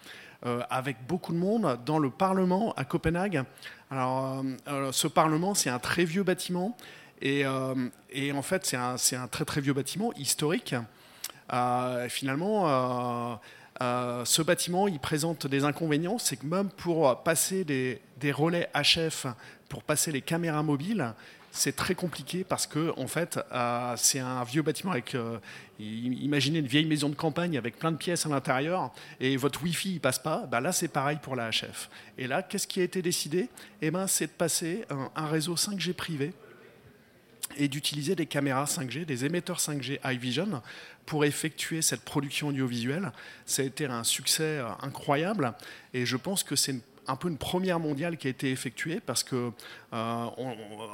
Euh, avec beaucoup de monde dans le Parlement à Copenhague. Alors, ce Parlement, c'est un très vieux bâtiment et, et en fait, c'est un, très très vieux bâtiment historique. Euh, finalement, euh, euh, ce bâtiment, il présente des inconvénients. C'est que même pour passer des, relais HF, pour passer les caméras mobiles, c'est très compliqué parce que en fait c'est un vieux bâtiment avec imaginez une vieille maison de campagne avec plein de pièces à l'intérieur et votre wifi il passe pas. Bah là c'est pareil pour la HF et là qu'est-ce qui a été décidé? Eh ben c'est de passer un, réseau 5G privé et d'utiliser des caméras 5G, des émetteurs 5G iVision pour effectuer cette production audiovisuelle. Ça a été un succès euh, incroyable et je pense que c'est un peu une première mondiale qui a été effectuée parce que, euh,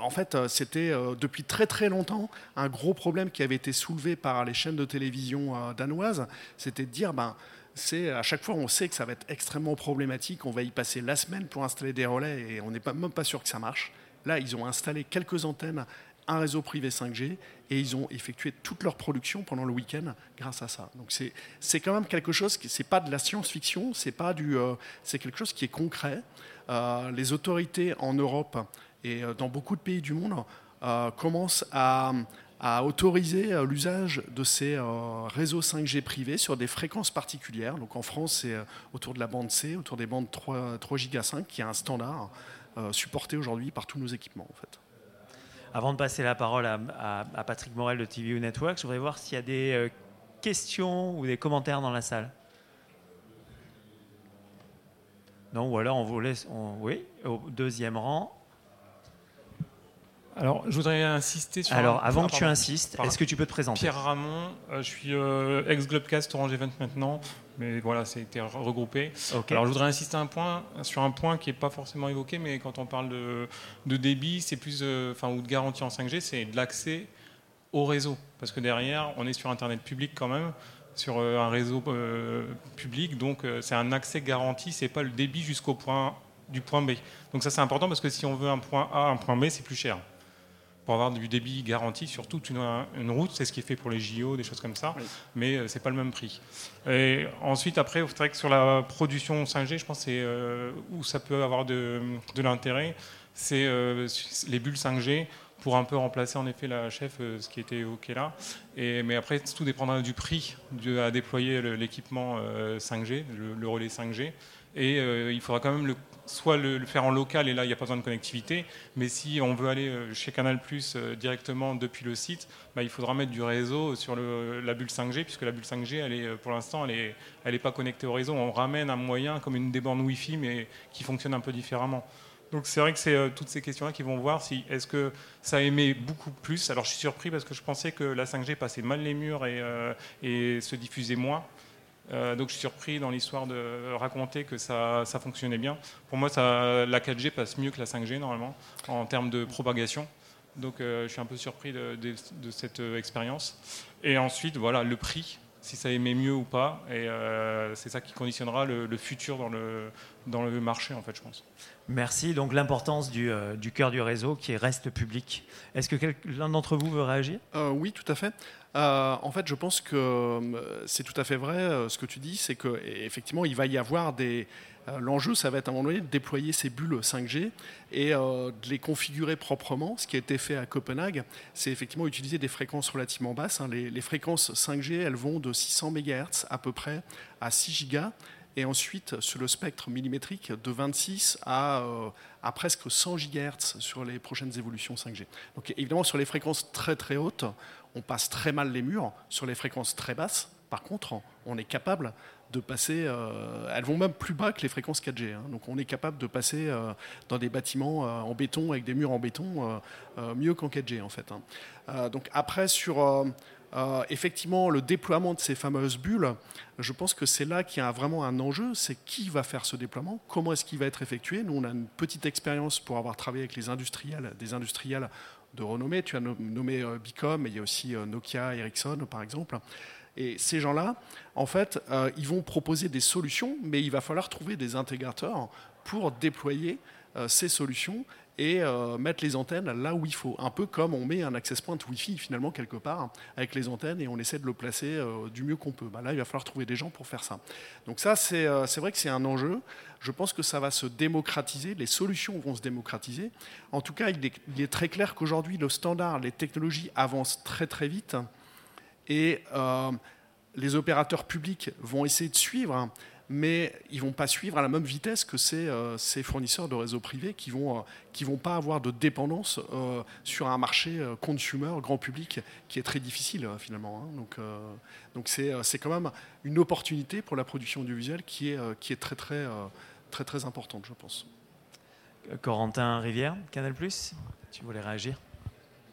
en fait, c'était euh, depuis très très longtemps un gros problème qui avait été soulevé par les chaînes de télévision danoises. C'était de dire, ben, c'est à chaque fois on sait que ça va être extrêmement problématique, on va y passer la semaine pour installer des relais et on n'est même pas sûr que ça marche. Là, ils ont installé quelques antennes un réseau privé 5G et ils ont effectué toute leur production pendant le week-end grâce à ça. Donc c'est quand même quelque chose qui c'est pas de la science-fiction, c'est pas du euh, c'est quelque chose qui est concret. Euh, les autorités en Europe et euh, dans beaucoup de pays du monde commencent à, à autoriser l'usage de ces réseaux 5G privés sur des fréquences particulières. Donc en France, c'est autour de la bande C, autour des bandes 3, 3 Giga 5, qui est un standard supporté aujourd'hui par tous nos équipements en fait. Avant de passer la parole à, Patrick Morel de TVU Network, je voudrais voir s'il y a des euh, questions ou des commentaires dans la salle. Non, ou alors on vous laisse. oui, au deuxième rang. Alors, je voudrais insister sur. Alors, avant que tu insistes, est-ce que tu peux te présenter Pierre Ramon, euh, je suis euh, ex-Globcast Orange Event maintenant, mais voilà, a été regroupé. Alors, je voudrais insister un point, sur un point qui n'est pas forcément évoqué, mais quand on parle de, de débit, c'est plus, euh, enfin, ou de garantie en 5G, c'est de l'accès au réseau, parce que derrière, on est sur Internet public quand même, sur un réseau public, donc c'est un accès garanti, c'est pas le débit jusqu'au point du point B. Donc ça, c'est important parce que si on veut un point A, un point B, c'est plus cher pour avoir du débit garanti sur toute une, route. C'est ce qui est fait pour les JO, des choses comme ça, mais euh, c'est pas le même prix. Et ensuite, après, c'est vrai que sur la production 5G, je pense que c'est euh, où ça peut avoir de, l'intérêt, c'est euh, les bulles 5G pour un peu remplacer en effet la chef, ce qui était évoqué là. Et, mais après, tout dépendra du prix à déployer l'équipement 5G, le, relais 5G. Et il faudra quand même le soit le, faire en local et là il n'y a pas besoin de connectivité, mais si on veut aller euh, chez Canal Plus euh, directement depuis le site, bah, il faudra mettre du réseau sur la bulle 5G, puisque la bulle 5G, elle est, euh, pour l'instant, elle n'est pas connectée au réseau. On ramène un moyen comme une des Wi-Fi, mais qui fonctionne un peu différemment. Donc c'est vrai que c'est toutes ces questions-là qui vont voir si est-ce que ça émet beaucoup plus. Alors je suis surpris parce que je pensais que la 5G passait mal les murs et, et se diffusait moins. Euh, donc je suis surpris dans l'histoire de raconter que ça, fonctionnait bien. Pour moi, ça, la 4G passe mieux que la 5G normalement en termes de propagation. Donc euh, je suis un peu surpris de, cette euh, expérience. Et ensuite, voilà, le prix, si ça émet mieux ou pas. Et c'est ça qui conditionnera le, futur dans le, dans le marché, en fait, je pense. Merci. Donc l'importance du, du, cœur du réseau qui reste public. Est-ce que l'un d'entre vous veut réagir? Oui, tout à fait. En fait, je pense que c'est tout à fait vrai ce que tu dis, c'est qu'effectivement, il va y avoir des, euh, l'enjeu, ça va être à un moment donné de déployer ces bulles 5G et euh, de les configurer proprement. Ce qui a été fait à Copenhague, c'est effectivement utiliser des fréquences relativement basses. Hein. Les, fréquences 5G, elles vont de 600 MHz à peu près à 6 GHz et ensuite sur le spectre millimétrique de 26 à, euh, à, presque 100 GHz sur les prochaines évolutions 5G. Donc évidemment sur les fréquences très très hautes, on passe très mal les murs. Sur les fréquences très basses, par contre, on est capable de passer. Euh, elles vont même plus bas que les fréquences 4G. Hein. donc on est capable de passer euh, dans des bâtiments euh, en béton avec des murs en béton mieux qu'en 4G en fait. Hein. donc après sur effectivement le déploiement de ces fameuses bulles, je pense que c'est là qu'il y a vraiment un enjeu. C'est qui va faire ce déploiement, comment est-ce qu'il va être effectué. Nous on a une petite expérience pour avoir travaillé avec les industriels, des industriels de renommée. Tu as nommé Bicom, mais il y a aussi Nokia, Ericsson par exemple. Et ces gens-là, en fait, euh, ils vont proposer des solutions, mais il va falloir trouver des intégrateurs pour déployer euh, ces solutions et euh, mettre les antennes là où il faut. Un peu comme on met un access point Wi-Fi finalement quelque part avec les antennes et on essaie de le placer du mieux qu'on peut. Bah, là, il va falloir trouver des gens pour faire ça. Donc ça, c'est vrai que c'est un enjeu. Je pense que ça va se démocratiser, les solutions vont se démocratiser. En tout cas, il est, il est très clair qu'aujourd'hui, le standard, les technologies avancent très très vite. Et euh, les opérateurs publics vont essayer de suivre, mais ils ne vont pas suivre à la même vitesse que ces, euh, ces fournisseurs de réseaux privés qui vont, euh, vont pas avoir de dépendance sur un marché consumer, grand public, qui est très difficile finalement. Hein. Donc, donc c'est, c'est quand même une opportunité pour la production audiovisuelle qui est, qui est très, très, très, très importante, je pense. Corentin Rivière, Canal+, tu voulais réagir?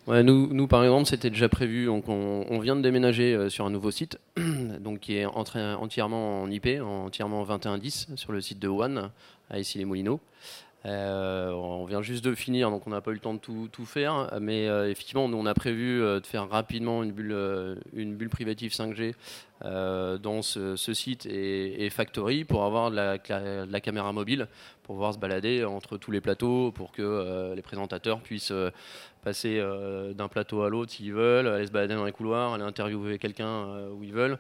Nous, nous, par exemple, c'était déjà prévu. On, vient de déménager euh, sur un nouveau site, donc qui est entièrement en IP, entièrement 2110 sur le site de One à Issy-les-Moulineaux. Euh, on vient juste de finir, donc on n'a pas eu le temps de tout, faire. Mais euh, effectivement, nous, on a prévu de faire rapidement une bulle, une bulle privative 5G dans ce, site et, Factory pour avoir de la, de la, caméra mobile, pour pouvoir se balader entre tous les plateaux, pour que les présentateurs puissent passer euh, d'un plateau à l'autre s'ils veulent, aller se balader dans les couloirs, aller interviewer quelqu'un euh, où ils veulent,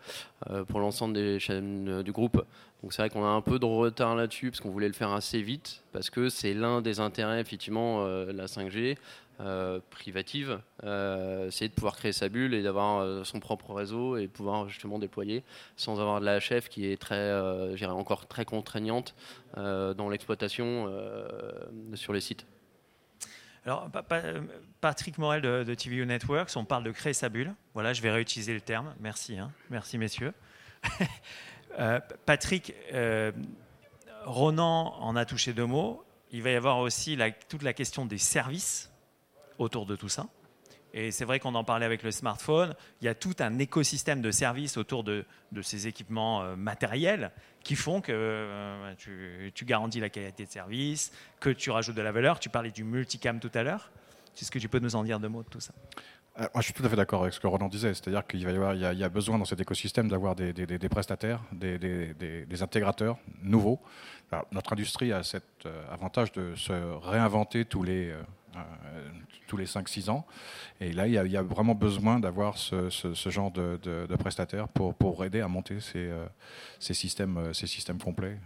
euh, pour l'ensemble des chaînes du groupe. Donc c'est vrai qu'on a un peu de retard là-dessus, parce qu'on voulait le faire assez vite, parce que c'est l'un des intérêts, effectivement, de la 5G. privative, c'est de pouvoir créer sa bulle et d'avoir son propre réseau et pouvoir justement déployer sans avoir de la HF qui est très, encore très contraignante dans l'exploitation sur les sites. Alors, Patrick Morel de, TVU Networks, on parle de créer sa bulle. Voilà, je vais réutiliser le terme. Merci, hein. merci messieurs. Euh, Patrick, euh, Ronan en a touché deux mots. Il va y avoir aussi toute la question des services autour de tout ça. Et c'est vrai qu'on en parlait avec le smartphone. Il y a tout un écosystème de services autour de, ces équipements euh, matériels qui font que euh, tu, garantis la qualité de service, que tu rajoutes de la valeur. Tu parlais du multicam tout à l'heure. Est-ce que tu peux nous en dire deux mots de tout ça? Euh, je suis tout à fait d'accord avec ce que Roland disait, c'est-à-dire qu'il va y avoir, il y, a, besoin dans cet écosystème d'avoir des, prestataires, des, intégrateurs nouveaux. notre industrie a cet avantage de se réinventer tous les tous les 5-6 ans. Et là, il y, a, vraiment besoin d'avoir ce, genre de, prestataires pour, aider à monter ces, euh, systèmes, euh, ces systèmes complets.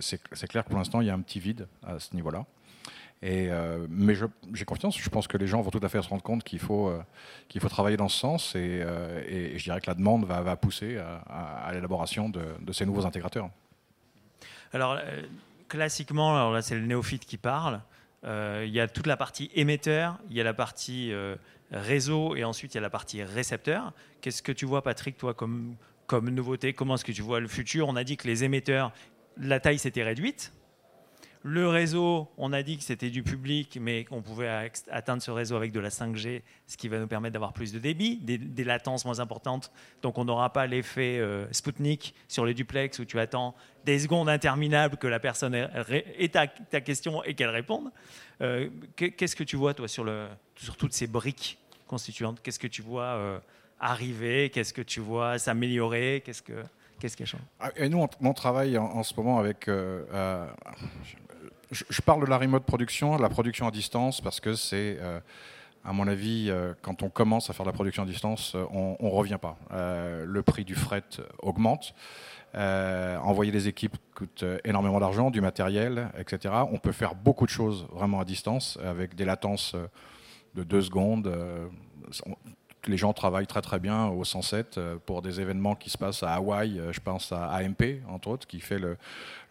c'est clair que pour l'instant, il y a un petit vide à ce niveau-là. Mais j'ai confiance, je pense que les gens vont tout à fait se rendre compte qu'il faut, travailler dans ce sens et, je dirais que la demande va, pousser à, l'élaboration de, de, ces nouveaux intégrateurs. Alors, classiquement, alors là c'est le néophyte qui parle, euh, il y a toute la partie émetteur, il y a la partie euh, réseau et ensuite il y a la partie récepteur. Qu'est-ce que tu vois, Patrick, toi, comme, comme nouveauté? Comment est-ce que tu vois le futur? On a dit que les émetteurs, la taille s'était réduite. Le réseau, on a dit que c'était du public, mais qu'on pouvait atteindre ce réseau avec de la 5G, ce qui va nous permettre d'avoir plus de débit, des, latences moins importantes. Donc on n'aura pas l'effet euh, Spoutnik sur les duplex où tu attends des secondes interminables que la personne ait ta, ta question et qu'elle réponde. Euh, qu'est-ce que tu vois, toi, sur, le, sur toutes ces briques constituantes? Qu'est-ce que tu vois euh, arriver? Qu'est-ce que tu vois s'améliorer? Qu'est-ce que Qu'est-ce qui change ah, Et nous, on, travaille en, ce moment avec je, parle de la remote production, de la production à distance, parce que c'est euh, à mon avis, quand on commence à faire de la production à distance, on ne revient pas. le prix du fret augmente. envoyer des équipes coûte énormément d'argent, du matériel, etc. On peut faire beaucoup de choses vraiment à distance avec des latences de deux secondes les gens travaillent très très bien au 107 euh, pour des événements qui se passent à Hawaï. Euh, je pense à AMP, entre autres, qui fait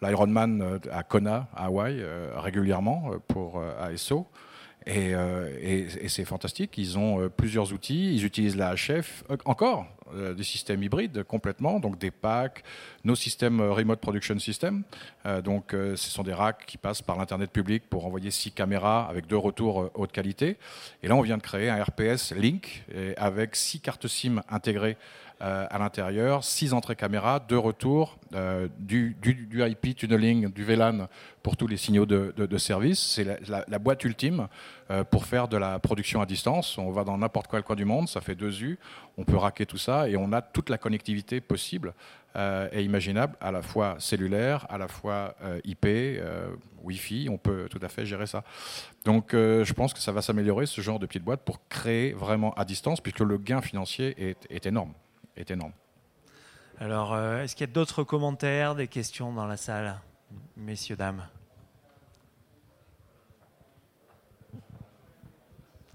l'Ironman euh, à Kona, à Hawaï, régulièrement pour ASO. Et, et c'est fantastique. Ils ont plusieurs outils. Ils utilisent la HF encore euh, des systèmes hybrides complètement, donc des packs, nos systèmes euh, Remote Production System. Euh, donc, ce sont des racks qui passent par l'Internet public pour envoyer six caméras avec deux retours haute qualité. Et là, on vient de créer un RPS Link avec six cartes SIM intégrées à l'intérieur, six entrées caméra, deux retours, euh, du, du, IP tunneling, du VLAN pour tous les signaux de, service. C'est la, boîte ultime euh, pour faire de la production à distance. On va dans n'importe quel coin du monde, ça fait deux U, on peut racker tout ça et on a toute la connectivité possible et imaginable, à la fois cellulaire, à la fois IP, Wi-Fi, on peut tout à fait gérer ça. Donc je pense que ça va s'améliorer, ce genre de de boîte, pour créer vraiment à distance, puisque le gain financier est énorme Alors, euh, est-ce qu'il y a d'autres commentaires, des questions dans la salle, messieurs, dames?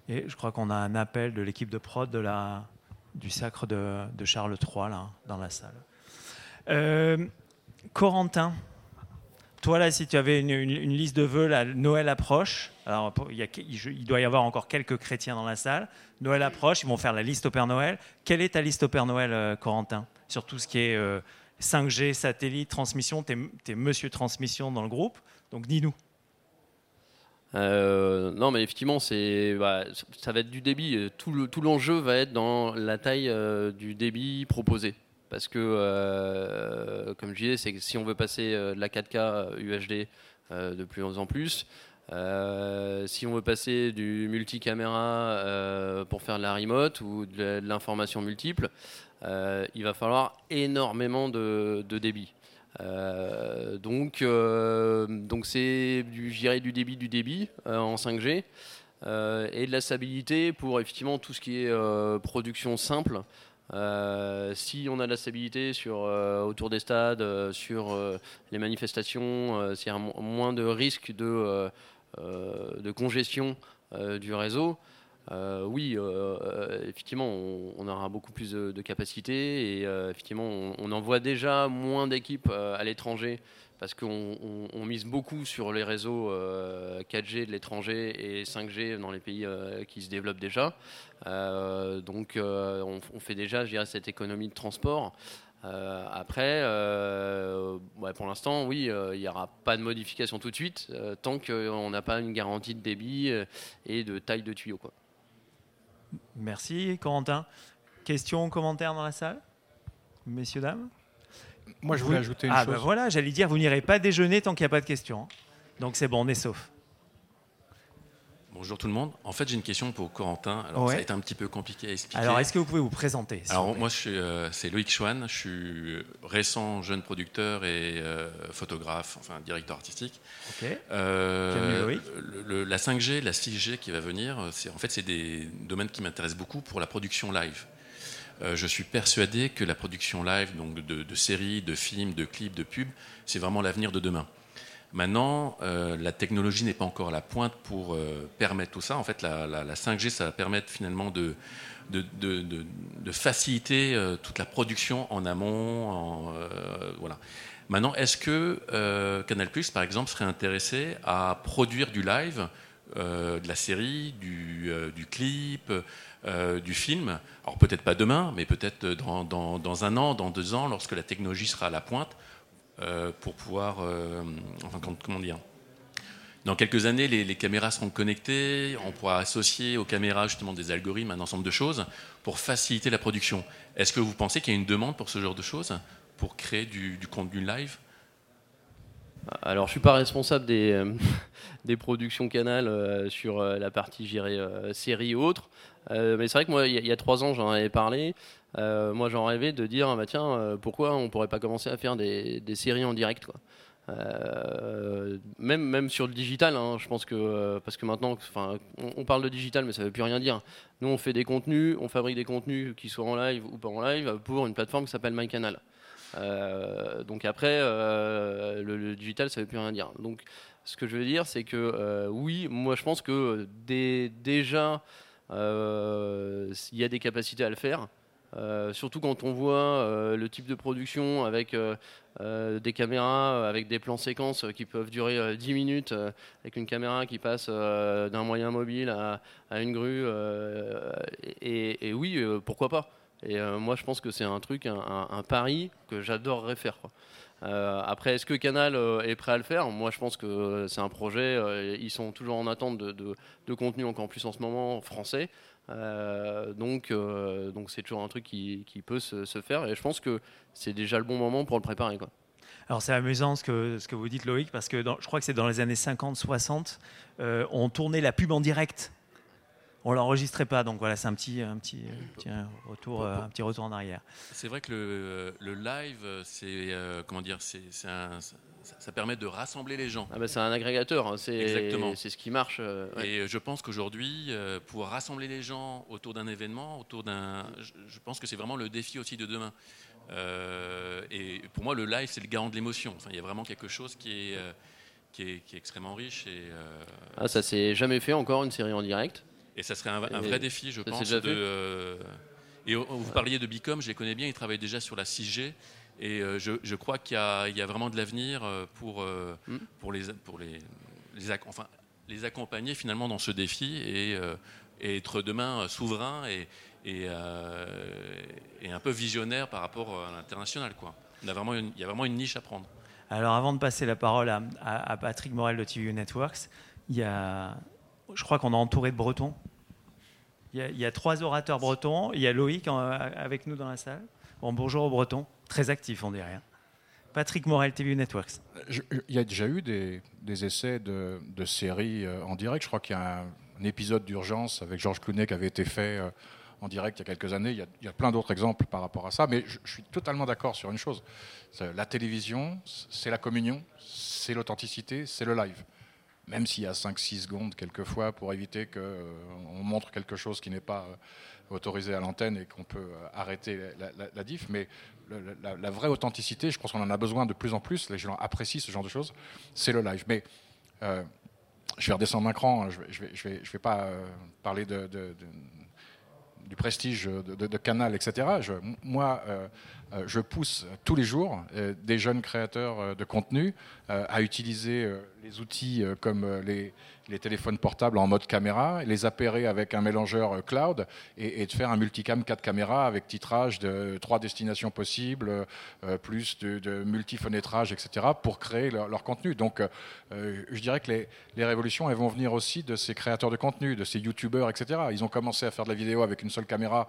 Et je crois qu'on a un appel de l'équipe de prod du sacre de, Charles III, là, dans la salle. Euh, Corentin, toi, là, si tu avais une, liste de vœux, Noël approche. Alors, il, doit y avoir encore quelques chrétiens dans la salle. Noël approche, ils vont faire la liste au Père Noël. Quelle est ta liste au Père Noël, euh, Corentin? Sur tout ce qui est 5G, euh, satellite, transmission. Tu es, monsieur transmission dans le groupe. Donc, dis-nous. Euh, non, mais effectivement, bah, ça va être du débit. Tout, l'enjeu va être dans la taille du débit proposé parce que, euh, comme je disais, c'est que si on veut passer euh, de la 4K UHD euh, de plus en plus, si on veut passer du multicaméra pour faire de la remote ou de l'information multiple, il va falloir énormément de, débit. donc, donc c'est du, du débit du débit en 5G et de la stabilité pour effectivement tout ce qui est production simple. Euh, si on a de la stabilité sur, euh, autour des stades, euh, sur les manifestations, s'il y a moins de risques de, de congestion du réseau, oui, effectivement, on, aura beaucoup plus de, capacité et effectivement, on, envoie déjà moins d'équipes à l'étranger parce qu'on mise beaucoup sur les réseaux 4G euh, de l'étranger et 5G dans les pays euh, qui se développent déjà. Euh, donc on, fait déjà, je dirais, cette économie de transport. après, pour l'instant, oui, il n'y aura pas de modification tout de suite, tant qu'on n'a pas une garantie de débit et de taille de tuyau. Merci, Corentin. Questions, commentaires dans la salle? Messieurs, dames? Moi, je voulais ajouter une ah, chose. Ben voilà, j'allais dire, vous n'irez pas déjeuner tant qu'il n'y a pas de questions. Hein. Donc c'est bon, on est sauf. Bonjour tout le monde. En fait, j'ai une question pour Corentin. Alors, ça a été un petit peu compliqué à expliquer. Alors, est-ce que vous pouvez vous présenter Alors, moi, euh, c'est Loïc Chouane. Je suis récent jeune producteur et euh, photographe, enfin directeur artistique. Ok. Euh, la 5G, la 6G qui va venir, en fait, c'est des domaines qui m'intéressent beaucoup pour la production live. Euh, je suis persuadé que la production live, donc de, séries, de films, de clips, de pubs, c'est vraiment l'avenir de demain. Maintenant, euh, la technologie n'est pas encore à la pointe pour euh, permettre tout ça. En fait, la, 5G, ça va permettre finalement de, faciliter toute la production en amont. voilà. Maintenant, est-ce que Canal+, par exemple, serait intéressé à produire du live, de la série, du clip euh, du film. Alors peut-être pas demain, mais peut-être dans, un an, dans deux ans, lorsque la technologie sera à la pointe, euh, pour pouvoir, euh, enfin comment dire, dans quelques années, les, caméras seront connectées, on pourra associer aux caméras justement des algorithmes, un ensemble de choses pour faciliter la production. Est-ce que vous pensez qu'il y a une demande pour ce genre de choses, pour créer du, contenu live? Alors, je suis pas responsable des, productions Canal sur la partie, j'irai série ou autre. Euh, mais c'est vrai que moi, il y, a trois ans, j'en avais parlé. Euh, moi, j'en rêvais de dire, bah, tiens, euh, pourquoi on pourrait pas commencer à faire des, séries en direct même, même sur le digital, hein, je pense que parce que maintenant, enfin, on, parle de digital, mais ça ne veut plus rien dire. Nous, on fait des contenus, on fabrique des contenus qui soient en live ou pas en live pour une plateforme qui s'appelle MyCanal. donc après, le, digital, ça ne veut plus rien dire. Donc, ce que je veux dire, c'est que oui, moi, je pense que déjà, il y a des capacités à le faire. Euh, surtout quand on voit euh, le type de production avec euh, des caméras, avec des plans séquences qui peuvent durer 10 minutes, avec une caméra qui passe d'un moyen mobile à, une grue. Et, oui, pourquoi pas Et moi, je pense que c'est un truc, un, pari que j'adorerais faire. Après, est-ce que Canal est prêt à le faire? Moi, je pense que c'est un projet. ils sont toujours en attente de, de, contenu encore plus en ce moment français. Euh, donc, euh, donc c'est toujours un truc qui, peut se, faire et je pense que c'est déjà le bon moment pour le préparer. Alors c'est amusant ce que, ce que vous dites Loïc, parce que je crois que c'est dans les années 50-60, euh, on tournait la pub en direct. On l'enregistrait pas, donc voilà, c'est un petit, un petit, retour, un petit retour en arrière. C'est vrai que le, le live, c'est comment dire, c'est un, ça, permet de rassembler les gens. Ah bah, c'est un agrégateur, hein, c'est c'est ce qui marche. Euh, et je pense qu'aujourd'hui, euh, pour rassembler les gens autour d'un événement, autour d'un, je, pense que c'est vraiment le défi aussi de demain. Euh, et pour moi, le live, c'est le garant de l'émotion. Enfin, il y a vraiment quelque chose qui est, qui est, qui est extrêmement riche. Et, ah, ça s'est jamais fait encore une série en direct? Et ça serait un, vrai défi, je pense. De, et vous parliez de Bicom, je les connais bien, ils travaillent déjà sur la 6G. Et euh, je, crois qu'il y, a vraiment de l'avenir euh, pour, euh, mm. pour, les, pour les, enfin, les accompagner finalement dans ce défi et, être demain souverain et, et, un peu visionnaire par rapport à l'international. Il y a vraiment une niche à prendre. Alors avant de passer la parole à, Patrick Morel de TV Networks, il y a, je crois qu'on est entouré de Bretons. Il y, a, trois orateurs bretons. Il y a Loïc avec nous dans la salle. Bon, bonjour aux Bretons très actif, on dirait. Patrick Morel, TV Networks. Il y a déjà eu des, essais de, séries euh, en direct. Je crois qu'il y a un, épisode d'urgence avec Georges Clooney qui avait été fait euh, en direct il y a quelques années. Il y a, plein d'autres exemples par rapport à ça. Mais je, suis totalement d'accord sur une chose. La télévision, c'est la communion, c'est l'authenticité, c'est le live. Même s'il y a 5-6 secondes quelquefois pour éviter qu'on euh, montre quelque chose qui n'est pas autorisé à l'antenne et qu'on peut arrêter la diff. Mais la, vraie authenticité, je pense qu'on en a besoin de plus en plus, les gens apprécient ce genre de choses, c'est le live. Mais euh, je vais redescendre un cran, je ne vais, pas euh, parler de, du prestige de, Canal, etc. moi, euh, je pousse tous les jours des jeunes créateurs de contenu à utiliser les outils comme les les téléphones portables en mode caméra, les appairer avec un mélangeur euh, cloud et, de faire un multicam 4 caméras avec titrage de trois destinations possibles, euh, plus de, de multifenêtrage, etc., pour créer leur, contenu. Donc, euh, je dirais que les, les, révolutions, elles vont venir aussi de ces créateurs de contenu, de ces youtubeurs, etc. Ils ont commencé à faire de la vidéo avec une seule caméra.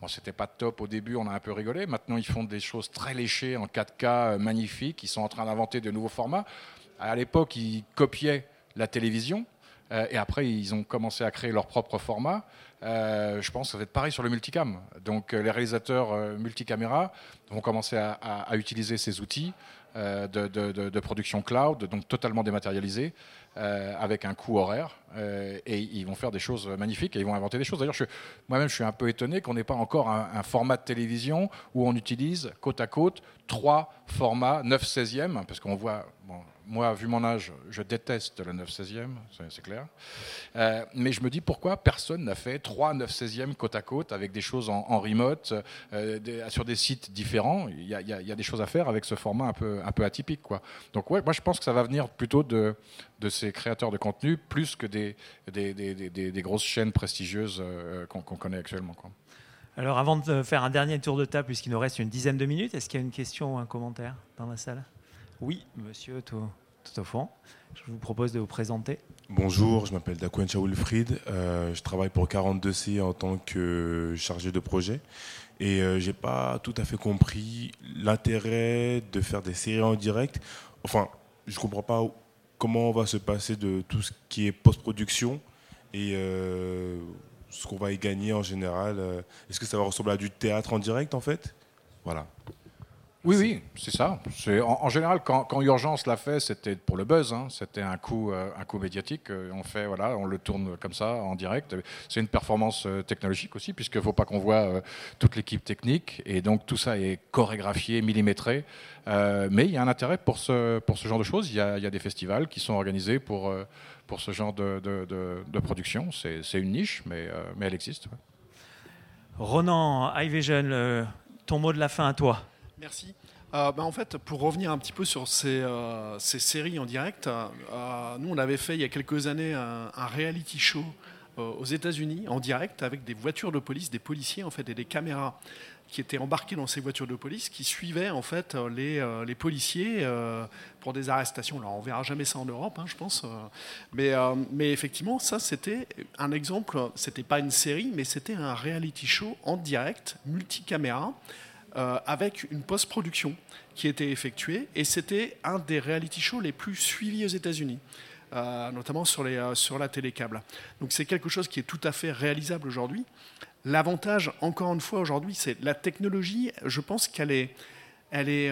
Bon, c'était pas top au début, on a un peu rigolé. Maintenant, ils font des choses très léchées en 4K, magnifiques. Ils sont en train d'inventer de nouveaux formats. À l'époque, ils copiaient la télévision. Euh, et après, ils ont commencé à créer leur propre format. Euh, je pense que ça va être pareil sur le multicam. Donc, euh, les réalisateurs multicaméra vont commencer à, utiliser ces outils de, production cloud, donc totalement dématérialisés, avec un coût horaire. et ils vont faire des choses magnifiques et ils vont inventer des choses. D'ailleurs, moi-même, je suis un peu étonné qu'on n'ait pas encore un, format de télévision où on utilise côte à côte trois formats 9 16e, parce qu'on voit. Moi, vu mon âge, je déteste le 9-16e, c'est clair. Euh, mais je me dis pourquoi personne n'a fait 3 9-16e côte à côte avec des choses en, remote, euh, sur des sites différents? Il y, a, des choses à faire avec ce format un peu, atypique. Donc, ouais, moi, je pense que ça va venir plutôt de, ces créateurs de contenu plus que des, grosses chaînes prestigieuses euh, qu'on connaît actuellement. Alors, avant de faire un dernier tour de table, puisqu'il nous reste une dizaine de minutes, est-ce qu'il y a une question ou un commentaire dans la salle? Oui, monsieur fond. Je vous propose de vous présenter. Bonjour, je m'appelle Dakwencha Wilfried. Euh, je travaille pour 42C en tant que chargé de projet. Et euh, je n'ai pas tout à fait compris l'intérêt de faire des séries en direct. Enfin, je ne comprends pas comment on va se passer de tout ce qui est post-production et euh, ce qu'on va y gagner en général. Est-ce que ça va ressembler à du théâtre en direct en fait? Voilà. Oui, oui, c'est ça. En, général, quand, quand, Urgence l'a fait, c'était pour le buzz. Hein. C'était un coup, euh, un coup médiatique. Euh, on fait, voilà, on le tourne comme ça en direct. C'est une performance euh, technologique aussi, puisqu'il ne faut pas qu'on voit toute l'équipe technique. Et donc tout ça est chorégraphié, millimétré. mais il y a un intérêt pour ce, pour ce genre de choses. Il y a, il y a des festivals qui sont organisés pour, pour ce genre de, de, production. C'est une niche, mais, mais elle existe. Ronan, iVision, ton mot de la fin à toi. Merci. Euh, bah, en fait, pour revenir un petit peu sur ces, euh, séries en direct, euh, nous on avait fait il y a quelques années un, reality show aux États-Unis en direct avec des voitures de police, des policiers en fait et des caméras qui étaient embarqués dans ces voitures de police, qui suivaient en fait les, les policiers pour des arrestations. Alors on verra jamais ça en Europe, hein, je pense, mais, mais effectivement ça c'était un exemple. C'était pas une série, mais c'était un reality show en direct, multicaméra euh, avec une post-production qui était effectuée. Et c'était un des reality shows les plus suivis aux États-Unis. Euh, notamment sur, les, euh, sur la télécable. Donc c'est quelque chose qui est tout à fait réalisable aujourd'hui. L'avantage, encore une fois, aujourd'hui, c'est la technologie, je pense qu'elle est, elle est,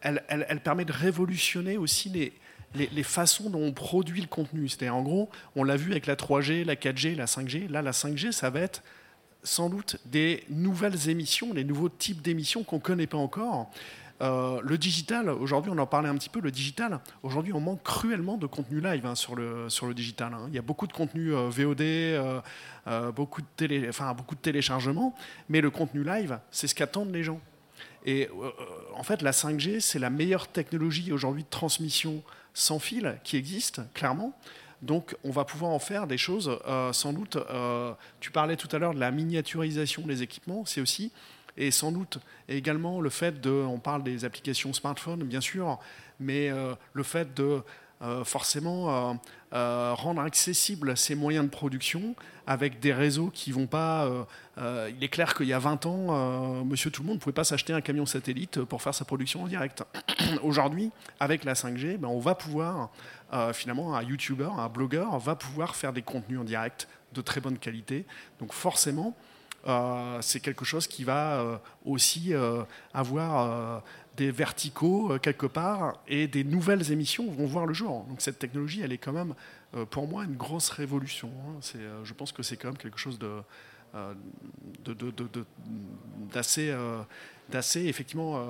elle, elle, permet de révolutionner aussi les, les, façons dont on produit le contenu. C'est-à-dire, en gros, on l'a vu avec la 3G, la 4G, la 5G. Là, la 5G, ça va être sans doute des nouvelles émissions, des nouveaux types d'émissions qu'on ne connaît pas encore. Euh, le digital, aujourd'hui, on en parlait un petit peu, le digital, aujourd'hui, on manque cruellement de contenu live hein, sur, le, sur le digital. Hein. Il y a beaucoup de contenu euh, VOD, euh, beaucoup, de télé, enfin, beaucoup de téléchargements, mais le contenu live, c'est ce qu'attendent les gens. Et en fait, la 5G, c'est la meilleure technologie aujourd'hui de transmission sans fil qui existe, clairement. Donc on va pouvoir en faire des choses euh, sans doute. Euh, tu parlais tout à l'heure de la miniaturisation des équipements, c'est aussi et sans doute également le fait de, on parle des applications smartphone bien sûr, mais euh, le fait de forcément rendre accessibles ces moyens de production avec des réseaux qui vont pas. il est clair qu'il y a 20 ans, Monsieur Tout le Monde ne pouvait pas s'acheter un camion satellite pour faire sa production en direct. Aujourd'hui, avec la 5G, ben, on va pouvoir euh, finalement, un YouTuber, un blogueur va pouvoir faire des contenus en direct de très bonne qualité. Donc forcément, euh, c'est quelque chose qui va euh, aussi avoir des verticaux quelque part et des nouvelles émissions vont voir le jour. Donc cette technologie, elle est quand même pour moi une grosse révolution. Hein. je pense que c'est quand même quelque chose d'assez, d'assez effectivement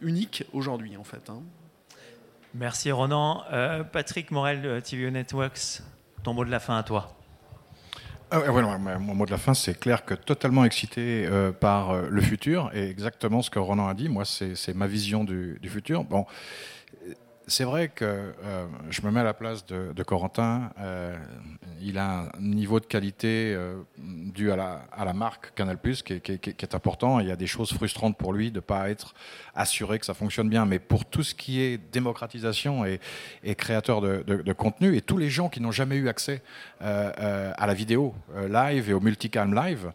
unique aujourd'hui en fait. Hein. Merci Ronan. Euh, Patrick Morel de TV Networks, ton mot de la fin à toi. Ah mon mot de la fin, c'est clair que totalement excité euh, par euh, le futur et exactement ce que Ronan a dit. Moi, c'est ma vision du, du futur. Bon, c'est vrai que euh, je me mets à la place de, Corentin. Euh, il a un niveau de qualité euh, dû à la, marque Canal Plus qui, qui, qui, est important. Il y a des choses frustrantes pour lui de ne pas être assuré que ça fonctionne bien. Mais pour tout ce qui est démocratisation et, créateur de, contenu, et tous les gens qui n'ont jamais eu accès à la vidéo live et au multicam live,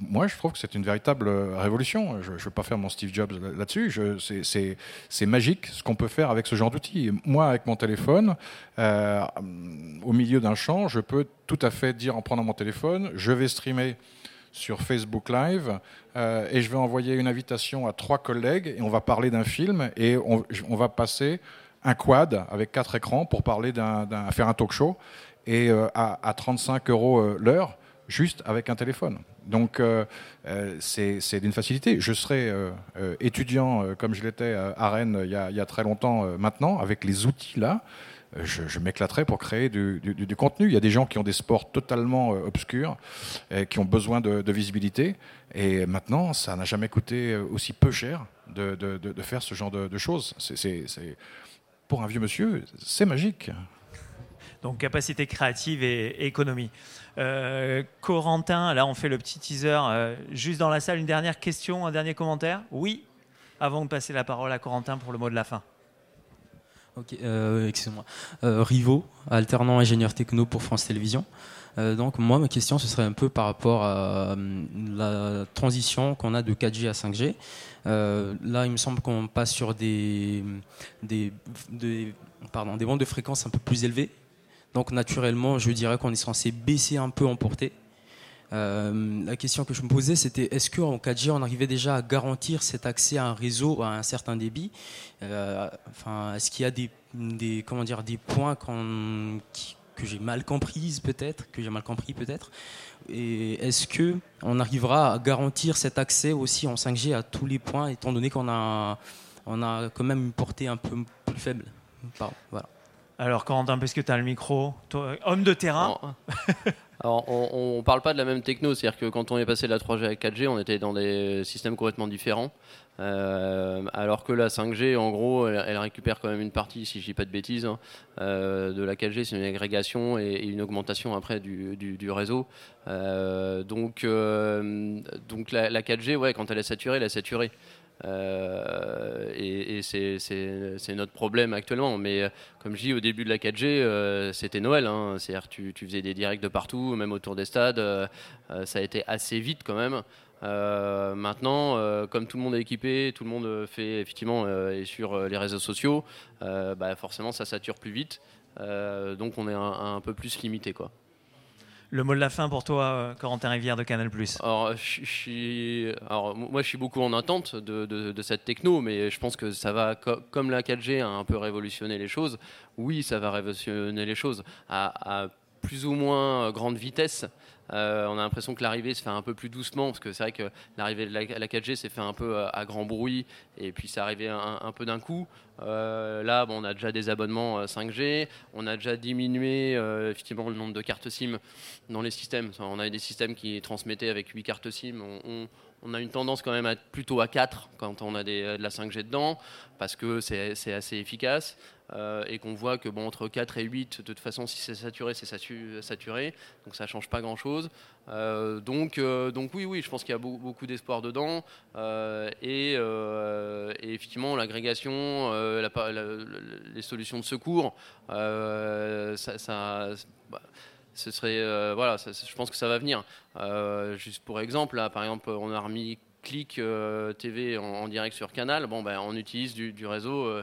moi je trouve que c'est une véritable révolution. Je ne veux pas faire mon Steve Jobs là-dessus. C'est magique ce qu'on peut faire avec ce genre d'outils. Moi, avec mon téléphone, euh, au milieu d'un champ, je peux tout à fait dire en prenant mon téléphone, je vais streamer sur Facebook Live euh, et je vais envoyer une invitation à trois collègues et on va parler d'un film et on, va passer un quad avec quatre écrans pour parler d'un, faire un talk show et euh, à, à, 35 euros l'heure juste avec un téléphone. Donc euh, euh, c'est d'une facilité. Je serai euh, étudiant comme je l'étais à Rennes il y, a, très longtemps maintenant, avec les outils là. Je, je m'éclaterai pour créer du, contenu. Il y a des gens qui ont des sports totalement obscurs, qui ont besoin de, de, visibilité. Et maintenant, ça n'a jamais coûté aussi peu cher de, de faire ce genre de, choses. C'est pour un vieux monsieur, c'est magique. Donc capacité créative et économie. Euh, Corentin, là on fait le petit teaser. Euh, juste dans la salle, une dernière question, un dernier commentaire Oui Avant de passer la parole à Corentin pour le mot de la fin. Ok, euh, excusez-moi. Rivo, alternant ingénieur techno pour France Télévisions. donc moi, ma question, ce serait un peu par rapport à la transition qu'on a de 4G à 5G. là, il me semble qu'on passe sur des, des, bandes de fréquences un peu plus élevées donc naturellement, je dirais qu'on est censé baisser un peu en portée. la question que je me posais, c'était est-ce qu'en 4G, on arrivait déjà à garantir cet accès à un réseau à un certain débit? Enfin, est-ce qu'il y a des, des, comment dire, des points que j'ai mal comprises peut-être, que j'ai mal compris peut-être? Et est-ce que on arrivera à garantir cet accès aussi en 5G à tous les points, étant donné qu'on a, on a quand même une portée un peu plus faible? Voilà. Alors, Corentin, que tu as le micro Homme de terrain Alors, on ne parle pas de la même techno, c'est-à-dire que quand on est passé de la 3G à la 4G, on était dans des systèmes complètement différents. Euh, alors que la 5G, en gros, elle, récupère quand même une partie, si je dis pas de bêtises, hein, euh, de la 4G, c'est une agrégation et, une augmentation après du, réseau. Euh, donc, donc la, la, 4G, ouais, quand elle est saturée, elle est saturée. Euh, et, c'est notre problème actuellement. Mais euh, comme je dis, au début de la 4G, euh, c'était Noël. Hein. C'est-à-dire tu, tu, faisais des directs de partout, même autour des stades. ça a été assez vite quand même. maintenant, comme tout le monde est équipé, tout le monde fait effectivement est sur les réseaux sociaux, bah forcément ça sature plus vite. donc on est un, un peu plus limité quoi. Le mot de la fin pour toi, euh, Corentin Rivière de Canal+. Alors, alors, moi, je suis beaucoup en attente de, cette techno, mais je pense que ça va, comme la 4G a un peu révolutionné les choses, oui, ça va révolutionner les choses à, plus ou moins grande vitesse. Euh, on a l'impression que l'arrivée se fait un peu plus doucement, parce que c'est vrai que l'arrivée de la, 4G s'est fait un peu euh, à, grand bruit, et puis ça arrivait un, peu d'un coup. Euh, là, bon, on a déjà des abonnements 5G, euh, on a déjà diminué effectivement le nombre de cartes SIM dans les systèmes. On avait des systèmes qui transmettaient avec 8 cartes SIM. On, a une tendance quand même à plutôt à 4 quand on a de la 5G dedans, parce que c'est assez efficace. Et qu'on voit que bon, entre 4 et 8, de toute façon, si c'est saturé, c'est saturé, donc ça ne change pas grand-chose. donc, donc oui, oui, je pense qu'il y a beaucoup, d'espoir dedans. Et, effectivement, l'agrégation, euh, les solutions de secours, euh, ça, bah, ce serait, euh, voilà, je pense que ça va venir. juste pour exemple, là, par exemple, on a remis Click TV en, direct sur Canal, bon, ben, on utilise du, réseau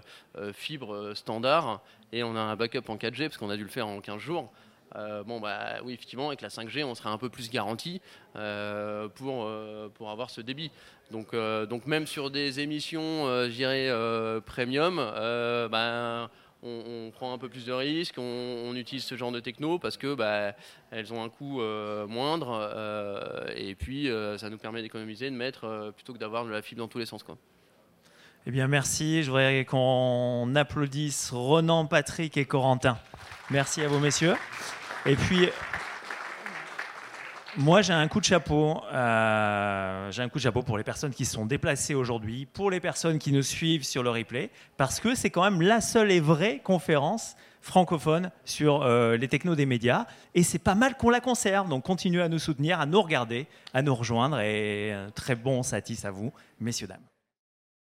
fibre standard et on a un backup en 4G parce qu'on a dû le faire en 15 jours. bon, bah oui, effectivement, avec la 5G, on serait un peu plus garanti pour, pour avoir ce débit. Donc, euh, donc même sur des émissions, euh, je dirais, euh, premium, ben, on, prend un peu plus de risques, on, utilise ce genre de techno parce que bah, elles ont un coût moindre et puis ça nous permet d'économiser, de mettre plutôt que d'avoir de la fibre dans tous les sens. Eh bien, merci. Je voudrais qu'on applaudisse Ronan, Patrick et Corentin. Merci à vous, messieurs. Et puis, moi, j'ai un coup de chapeau. Euh, j'ai un coup de chapeau pour les personnes qui sont déplacées aujourd'hui, pour les personnes qui nous suivent sur le replay, parce que c'est quand même la seule et vraie conférence francophone sur euh, les technos des médias. Et c'est pas mal qu'on la conserve. Donc, continuez à nous soutenir, à nous regarder, à nous rejoindre. Et euh, très bon satis à vous, messieurs, dames.